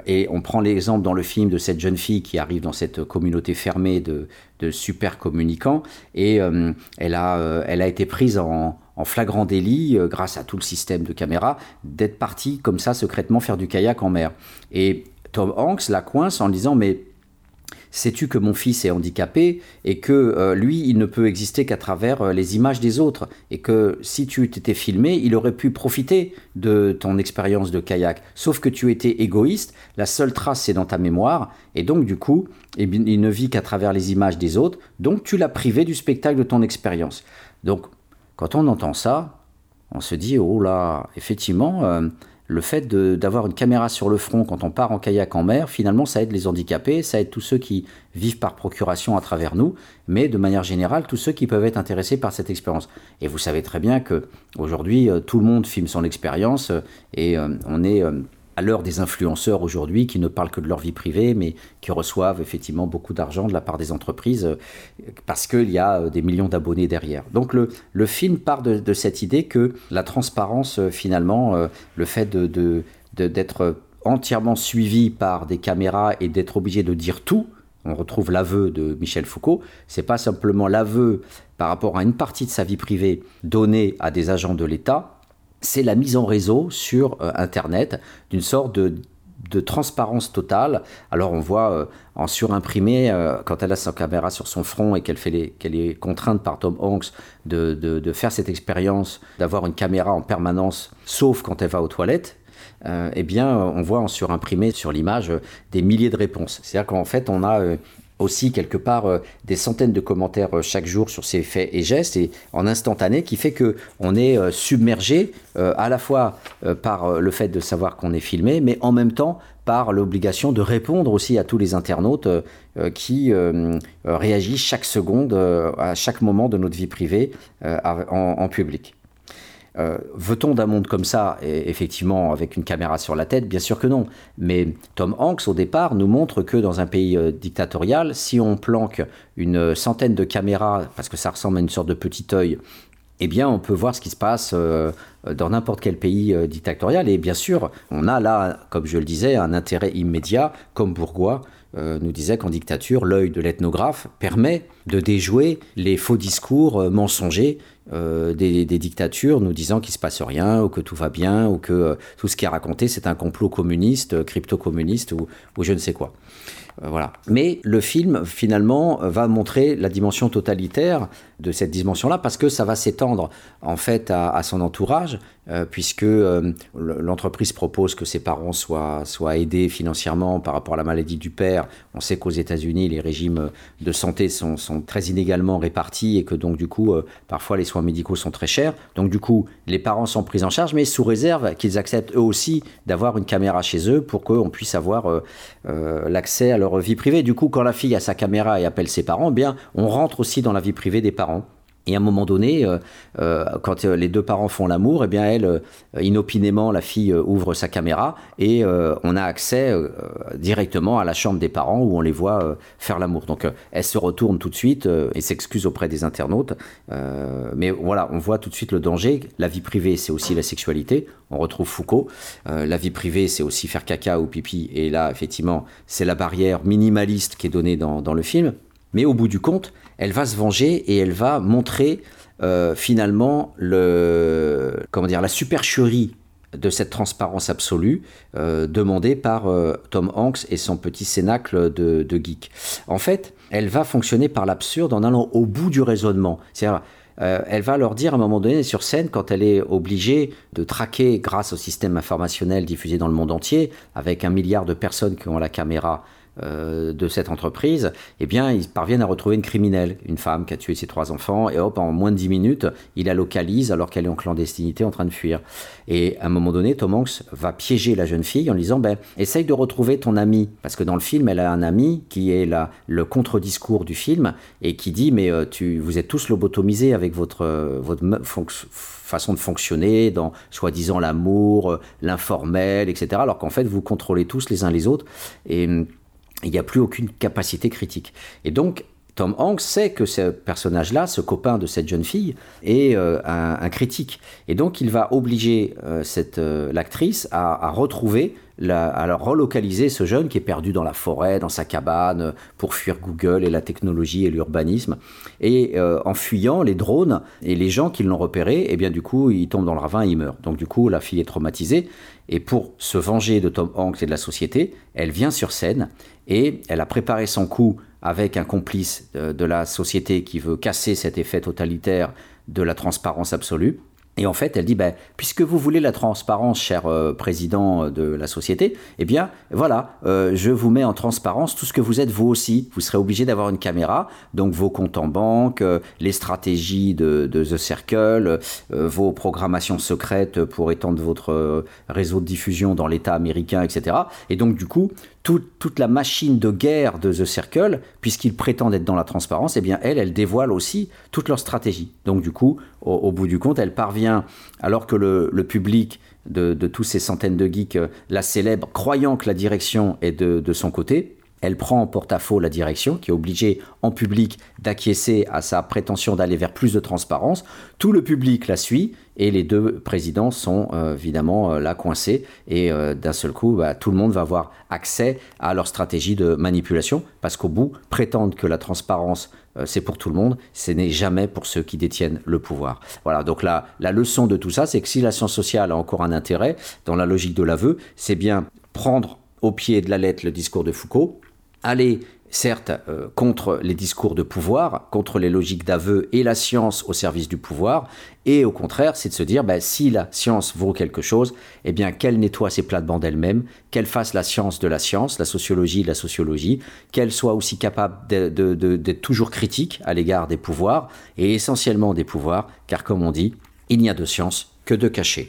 et on prend l'exemple dans le film de cette jeune fille qui arrive dans cette communauté fermée de, super communicants et elle, a, elle a été prise en, en flagrant délit grâce à tout le système de caméra d'être partie comme ça secrètement faire du kayak en mer. Et Tom Hanks la coince en disant mais sais-tu que mon fils est handicapé et que euh, lui, il ne peut exister qu'à travers euh, les images des autres et que si tu t'étais filmé, il aurait pu profiter de ton expérience de kayak. Sauf que tu étais égoïste, la seule trace c'est dans ta mémoire et donc du coup, eh il ne vit qu'à travers les images des autres, donc tu l'as privé du spectacle de ton expérience. Donc quand on entend ça, on se dit, oh là, effectivement, euh, le fait d'avoir une caméra sur le front quand on part en kayak en mer, finalement, ça aide les handicapés, ça aide tous ceux qui vivent par procuration à travers nous, mais de manière générale, tous ceux qui peuvent être intéressés par cette expérience. Et vous savez très bien que aujourd'hui, euh, tout le monde filme son expérience euh, et euh, on est à l'heure des influenceurs aujourd'hui qui ne parlent que de leur vie privée, mais qui reçoivent effectivement beaucoup d'argent de la part des entreprises euh, parce qu'il y a euh, des millions d'abonnés derrière. Donc le, le film part de, cette idée que la transparence, euh, finalement, le fait de, d'être entièrement suivi par des caméras et d'être obligé de dire tout, on retrouve l'aveu de Michel Foucault, c'est pas simplement l'aveu par rapport à une partie de sa vie privée donnée à des agents de l'État, c'est la mise en réseau sur euh, Internet d'une sorte de, transparence totale. Alors on voit euh, en surimprimé, euh, quand elle a sa caméra sur son front et qu'elle est contrainte par Tom Hanks de, faire cette expérience, d'avoir une caméra en permanence, sauf quand elle va aux toilettes, eh bien, on voit en surimprimé sur l'image des milliers de réponses. C'est-à-dire qu'en fait, on a aussi quelque part euh, des centaines de commentaires euh, chaque jour sur ces faits et gestes et en instantané qui fait que on est euh, submergé à la fois par le fait de savoir qu'on est filmé mais en même temps par l'obligation de répondre aussi à tous les internautes qui réagissent chaque seconde à chaque moment de notre vie privée en public. Euh, veut-on d'un monde comme ça, effectivement avec une caméra sur la tête? Bien sûr que non. Mais Tom Hanks, au départ, nous montre que dans un pays euh, dictatorial, si on planque une centaine de caméras, parce que ça ressemble à une sorte de petit œil, eh bien, on peut voir ce qui se passe euh, dans n'importe quel pays dictatorial. Et bien sûr, on a là, comme je le disais, un intérêt immédiat, comme Bourgois nous disait qu'en dictature, l'œil de l'ethnographe permet de déjouer les faux discours mensongers euh, des, dictatures nous disant qu'il se passe rien ou que tout va bien ou que euh, tout ce qui est raconté c'est un complot communiste, euh, crypto-communiste ou, je ne sais quoi. voilà. Mais le film finalement va montrer la dimension totalitaire de cette dimension-là parce que ça va s'étendre en fait à, son entourage puisque l'entreprise propose que ses parents soient, soient aidés financièrement par rapport à la maladie du père. On sait qu'aux États-Unis les régimes de santé sont, sont, très inégalement répartis et que donc du coup parfois les soins médicaux sont très chers. Donc du coup, les parents sont pris en charge, mais sous réserve qu'ils acceptent eux aussi d'avoir une caméra chez eux pour qu'on puisse avoir euh, euh, l'accès à leur vie privée. Du coup, quand la fille a sa caméra et appelle ses parents, eh bien, on rentre aussi dans la vie privée des parents. Et à un moment donné, euh, euh, quand euh, les deux parents font l'amour, eh bien elle, inopinément, la fille ouvre sa caméra et on a accès directement à la chambre des parents où on les voit faire l'amour. Donc elle se retourne tout de suite et s'excuse auprès des internautes. mais voilà, on voit tout de suite le danger. La vie privée, c'est aussi la sexualité. On retrouve Foucault. la vie privée, c'est aussi faire caca ou pipi. Et là, effectivement, c'est la barrière minimaliste qui est donnée dans, dans le film. Mais au bout du compte, elle va se venger et elle va montrer finalement le, comment dire, la supercherie de cette transparence absolue demandée par Tom Hanks et son petit cénacle de, de geek. En fait, elle va fonctionner par l'absurde en allant au bout du raisonnement. C'est-à-dire, euh, elle va leur dire à un moment donné sur scène, quand elle est obligée de traquer grâce au système informationnel diffusé dans le monde entier, avec un milliard de personnes qui ont la caméra euh, de cette entreprise, eh bien, ils parviennent à retrouver une criminelle, une femme qui a tué ses trois enfants, et hop, en moins de dix minutes, il la localise alors qu'elle est en clandestinité en train de fuir. Et à un moment donné, Tom Hanks va piéger la jeune fille en lui disant, ben, essaye de retrouver ton ami, parce que dans le film, elle a un ami qui est la, le contre-discours du film, et qui dit, mais euh, tu, vous êtes tous lobotomisés avec votre, votre façon de fonctionner dans soi-disant l'amour, euh, l'informel, etc. Alors qu'en fait, vous contrôlez tous les uns les autres. Et il n'y a plus aucune capacité critique. Et donc, Tom Hanks sait que ce personnage-là, ce copain de cette jeune fille, est euh, un, critique. Et donc, il va obliger euh, euh, l'actrice à, retrouver, à relocaliser ce jeune qui est perdu dans la forêt, dans sa cabane, pour fuir Google et la technologie et l'urbanisme. Et en fuyant, les drones et les gens qui l'ont repéré, et eh bien du coup, il tombe dans le ravin et il meurt. Donc du coup, la fille est traumatisée. Et pour se venger de Tom Hanks et de la société, elle vient sur scène et elle a préparé son coup avec un complice de, la société qui veut casser cet effet totalitaire de la transparence absolue. Et en fait, elle dit, ben, puisque vous voulez la transparence, cher euh, président de la société, eh bien, voilà, euh, je vous mets en transparence tout ce que vous êtes vous aussi. Vous serez obligé d'avoir une caméra, donc vos comptes en banque, euh, les stratégies de, de The Circle, vos programmations secrètes pour étendre votre réseau de diffusion dans l'État américain, etc. Et donc, du coup, toute la machine de guerre de The Circle, puisqu'ils prétendent être dans la transparence, eh elle, dévoile aussi toute leur stratégie. Donc, du coup, au, bout du compte, elle parvient, alors que le, public de, tous ces centaines de geeks euh, la célèbre, croyant que la direction est de son côté, elle prend en porte-à-faux la direction, qui est obligée en public d'acquiescer à sa prétention d'aller vers plus de transparence. Tout le public la suit et les deux présidents sont euh, évidemment euh, là coincés. Et euh, d'un seul coup, bah, tout le monde va avoir accès à leur stratégie de manipulation parce qu'au bout, prétendre que la transparence c'est pour tout le monde, ce n'est jamais pour ceux qui détiennent le pouvoir. Voilà, donc la, la leçon de tout ça, c'est que si la science sociale a encore un intérêt dans la logique de l'aveu, c'est bien prendre au pied de la lettre le discours de Foucault, aller certes euh, contre les discours de pouvoir, contre les logiques d'aveu et la science au service du pouvoir, et au contraire, c'est de se dire, bah, si la science vaut quelque chose, eh bien qu'elle nettoie ses plates-bandes elle-même, qu'elle fasse la science de la science, la sociologie de la sociologie, qu'elle soit aussi capable d'être toujours critique à l'égard des pouvoirs, et essentiellement des pouvoirs, car comme on dit, il n'y a de science que de cachets.